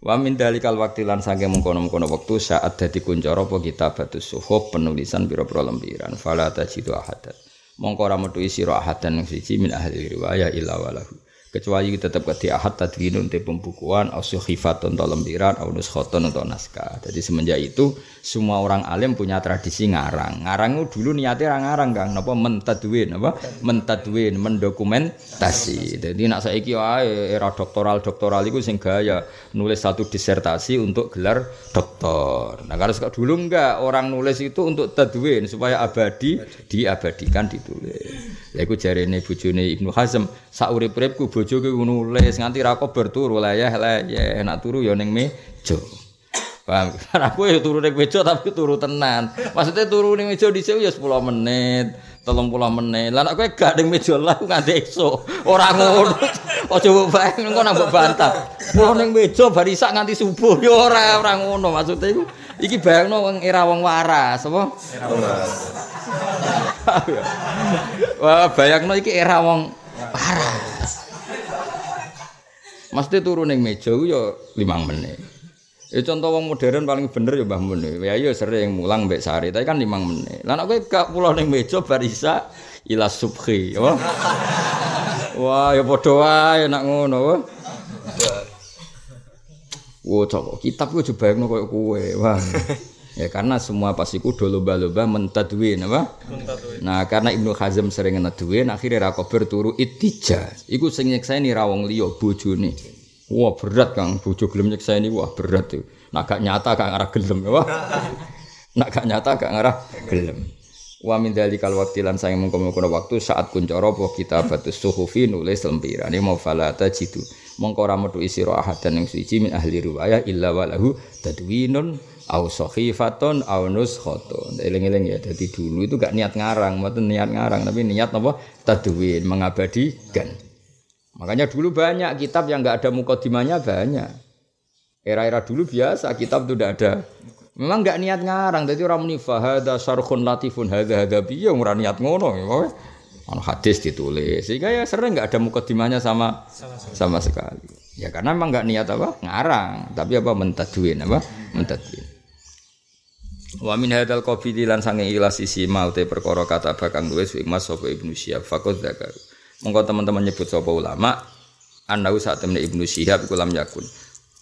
S2: Wa min dalikal waktu lan sange mengkono-mengkono waktu saat dadi kuncara apa kitabatus suhuf penulisan pira-pira lempiran fala tajidu ahadan. Mongko ora metu sira ahadan siji min ahli riwayah illa walahu kecuali tetap ke ahad tadwinun te pembukuan atau suhifatun atau lembiran atau nuskhoton atau naskah. Jadi semenjak itu semua orang alim punya tradisi ngarang. Ngarang itu dulu niatnya ngarang kang. Napa? Mentadwin apa? Mentadwin mendokumentasi. Jadi nak saiki wae era doktoral doktoral itu sing gaya nulis satu disertasi untuk gelar doktor. Nah kalau dulu enggak orang nulis itu untuk tadwin supaya abadi diabadikan ditulis ya iku jarene bojone Ibnu Hazm sak urip-uripku bojoku nulis nganti ra kober turu layah layah nak turu ya ning meja. Paham? *laughs* Karena aku ya turu ning meja tapi turu tenan. Maksudnya turu ning meja dhisik ya 10 menit, 30 menit. Lah kowe gak ning meja lah nganti esuk. Ora ngono. *laughs* Aja mbok bayang engko nak mbok bantah. Pulau ning meja bar isak nganti subuh ya ora ora ngono. Maksudnya iku iki bayangno era wong waras, apa? Era waras. Wah, bayangno iki era wong waras. Mesti turun ning meja ya 5 menit. Ya contoh wong modern paling bener ya Mbah Mun. Ya iya sering mulang mbek sari, tapi kan 5 menit. Lah nek kowe gak pulau ning meja barisa ila subhi, ya. Wah, ya padha wae nek ngono, wah. Cok, kitab ku jebayangno koyo kowe. Wah. Ya karena semua pasti kudu lomba-lomba mentadwin apa? Mentadwin. Nah, karena Ibnu Hazm sering ngedwin akhirnya ra kober turu itija. Iku sing nyekseni ra wong liya bojone. Wah, berat Kang, bojo gelem nyekseni wah berat tuh. Nak gak nyata gak ngarah gelem ya. *laughs* Nak gak nyata gak ngarah gelem. Wa min dalikal waqti lan sayang mengkono waktu saat kuncoro apa kita batus suhufi nulis lempiran ini mau falata jitu mongko ora metu isi ahadan yang suci min ahli riwayah illa walahu tadwinun au sahifatun au nuskhatun. Eling-eling ya. Jadi dulu itu gak niat ngarang, mboten niat ngarang, tapi niat apa? Tadwin, mengabadikan. Makanya dulu banyak kitab yang gak ada mukadimahnya banyak. Era-era dulu biasa kitab itu tidak ada. Memang gak niat ngarang, jadi orang muni fahada sarkhun latifun hadza hadza biya ora niat ngono. Ono hadis ditulis. Sehingga ya sering gak ada mukadimahnya sama sama sekali. Ya karena memang gak niat apa? Ngarang, tapi apa mentadwin apa? Mentadwin. Wa min hadzal qabili lan sange ikhlas isi maute perkara kata bakang duwe Mas sapa Ibnu Syihab fakut zakar. Monggo teman-teman nyebut sapa ulama annahu saat temne Ibnu Syihab iku lam yakun.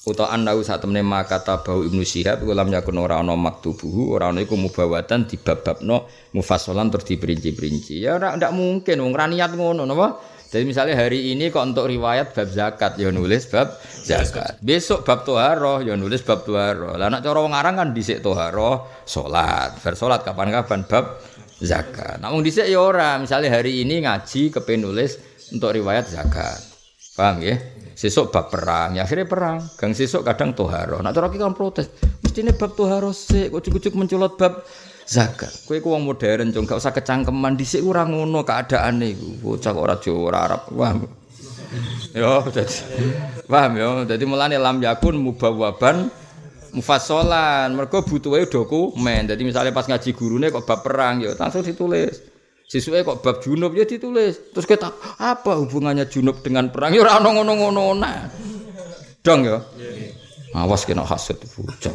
S2: Uta annahu saat temne makata bau Ibnu Syihab iku lam yakun ora ana maktubuhu ora ana iku mubawatan dibab-babno mufassalan terus diperinci-perinci. Ya ora ndak mungkin wong ra niat ngono napa? Jadi misalnya hari ini kok untuk riwayat bab zakat ya nulis bab zakat. Besok bab toharoh ya nulis bab toharoh. Lah nak cara wong aran kan dhisik toharoh, salat. Bar salat kapan-kapan bab zakat. Namun dhisik ya ora. Misalnya hari ini ngaji kepen nulis untuk riwayat zakat. Paham ya? Sesuk bab perang, ya akhirnya perang. Gang sesuk kadang toharoh. Nak cara kan protes. Mestine bab toharoh sik, kok cukup mencolot bab zakat. Kowe ku wong modern, cung gak usah kecangkeman dhisik ora ngono keadaane iku. Bocah kok ora Jawa ora Arab. Wah. Yo, dadi paham yo. Dadi mulane lam yakun mubawaban mufassalan. Mergo butuhe dokumen. Jadi misalnya pas ngaji gurune kok bab perang ya langsung ditulis. Sisuke kok bab junub ya ditulis. Terus kita apa hubungannya junub dengan perang? Ya ora ono ngono-ngono nah. Dong ya. Awas kena hasud bocah.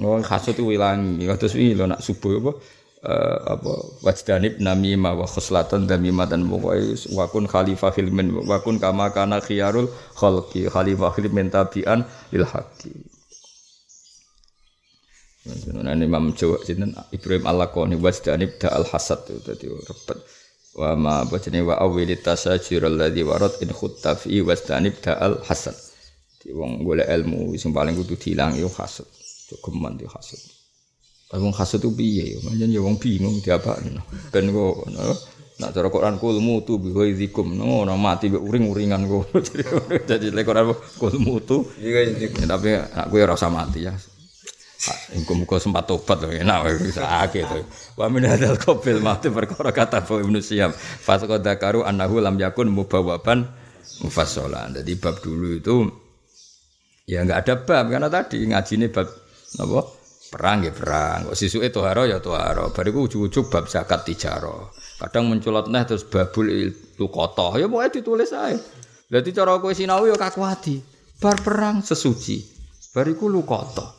S2: Oh hasud itu ilangi. Terus wi lo nak subuh apa? uh, apa? Wajdanib namimah wa khuslatan damimah dan pokoknya wakun khalifah filmin wakun kama kana khiyarul khalqi khalifah filmin tabian lil haqi Nah, Imam Jawa sinten? Ibrahim Al-Laqani wajdanib da al hasad itu tadi repet. Wa ma apa jenenge? Wa awilit tasajir alladhi warad in khutta fi wajdanib da al hasad di wong golek ilmu sing paling kudu diilangi hasad cukup mandi hasad Wong hasud itu piye ya? Manjen ya wong bingung diapakne. Ben kok nak cara Quran kul mutu bi ghaizikum no ora mati mbek uring-uringan kok. *laughs* Jadi lek Quran kul mutu tapi nak kowe ora usah mati ya. Muga-muga sempat tobat lho enak wis akeh to. Wa min hadzal qabil mati perkara kata Ibnu Siyam. Fasqa dzakaru annahu lam yakun mubawaban mufassalan. Jadi bab dulu itu ya enggak ada bab karena tadi ngajine bab apa? perang ya perang. Kok sisuke toharo ya toharo bariku ujug-ujug bab zakat tijaro. Kadang menculot neh terus babul lukotoh. Ya pokoknya ditulis aja jadi cara kowe sinau ya kaku hati bar perang sesuci. Bariku lukotoh.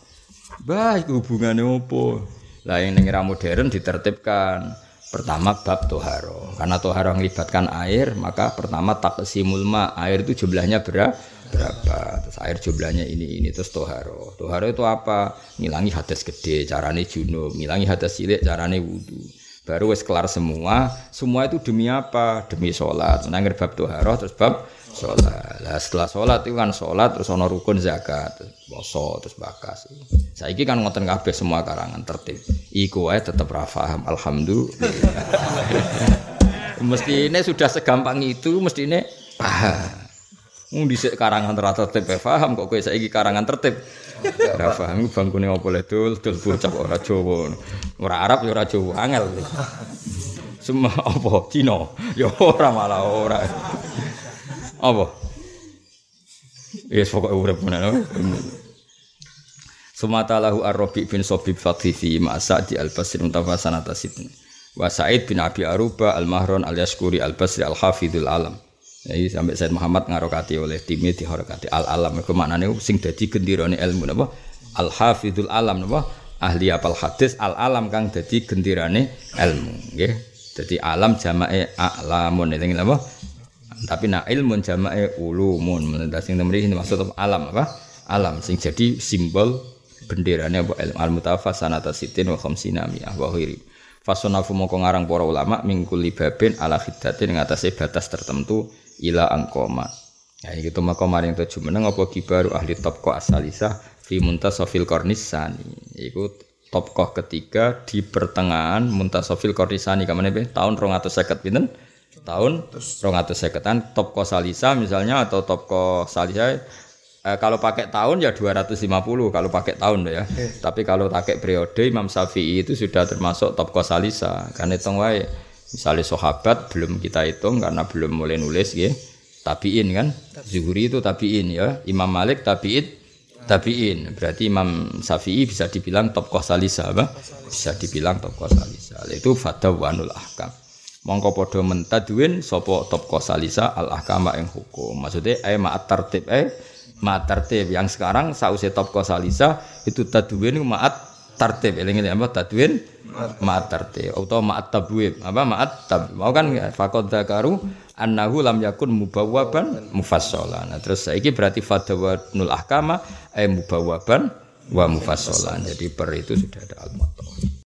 S2: Baik hubungannya opo? Lah yang era modern ditertibkan. Pertama bab toharo karena toharo melibatkan air maka pertama tak simulma air itu jumlahnya berapa berapa. Terus air jumlahnya ini ini. Terus toharo. Toharo itu apa? Ngilangi hadas gede carane junub. Ngilangi hadas cilik carane wudhu baru wes kelar semua. Semua itu demi apa? Demi sholat. Menangir bab toharo terus bab sholat. Lah setelah sholat itu kan sholat terus ono rukun zakat poso terus bakas. Saiki kan ngoten kabeh semua karangan tertib. Iku ae tetep ra paham alhamdulillah. *laughs* Mesti ini sudah segampang itu mesti ini paham Wong dhisik karangan ra tertib paham kok kowe saiki karangan tertib. Ora paham bangkune apa le dul dul bocah ora Jawa. Ora Arab ya ora Jawa angel. Semua apa Cina ya ora malah ora. Apa? Yes pokoke urip menawa. Sumata lahu Ar-Rabi bin Sobib Fatifi Masa di Al-Basri Muntafa Sanata Sidni Wa Sa'id bin Abi Aruba Al-Mahron Al-Yaskuri Al-Basri Al-Hafidul Alam jadi sampai Said Muhammad ngarokati oleh timnya dihorokati al alam. Itu maknanya sing dadi gendirane ilmu napa? Al hafidul alam napa? Ahli apal hadis al alam kang dadi gendirane ilmu. Nggih. Dadi alam jamake alamun ini napa? Tapi nak ilmu jamake ulumun. Menurut sing ini maksud alam apa? Alam sing jadi simbol benderane apa ilmu al mutafas sanata sitin wa khamsina miyah wa ghairi. Fasonafu moko ngarang para ulama mingkul libabin ala khiddatin ing atase batas tertentu ila angkoma. Ya itu maka maring tujuh meneng apa kibaru ahli topko asalisa fi muntasofil kornisani. Iku topkoh ketiga di pertengahan muntasofil kornisani kamane be tahun 250 pinten? Tahun 250-an topko salisa misalnya atau topko salisa eh, kalau pakai tahun ya 250 kalau pakai tahun ya. Eh. Tapi kalau pakai periode Imam Syafi'i itu sudah termasuk topko salisa karena itu wae Misalnya sahabat belum kita hitung karena belum mulai nulis ya. Tabiin kan? Zuhri itu tabiin ya. Imam Malik tabiin tabiin. Berarti Imam Syafi'i bisa dibilang top salisa apa? Bisa dibilang top salisa. Itu fadawanul ahkam. Mongko padha mentadwin sapa top salisa al ahkam yang hukum. Maksudnya eh ma'at tertib eh ma'at tertib yang sekarang sausi top salisa itu tadwin ma'at tartib eling-eling apa? Tadwin ma'at tartib atau ma'at tabwib. Apa? Ma'at tab mau kan? Faqad dzakaru annahu lam yakun mubawwaban mufassalan nah, terus saiki berarti fadawanul ahkama ay mubawwaban wa mufassalan jadi per itu sudah ada al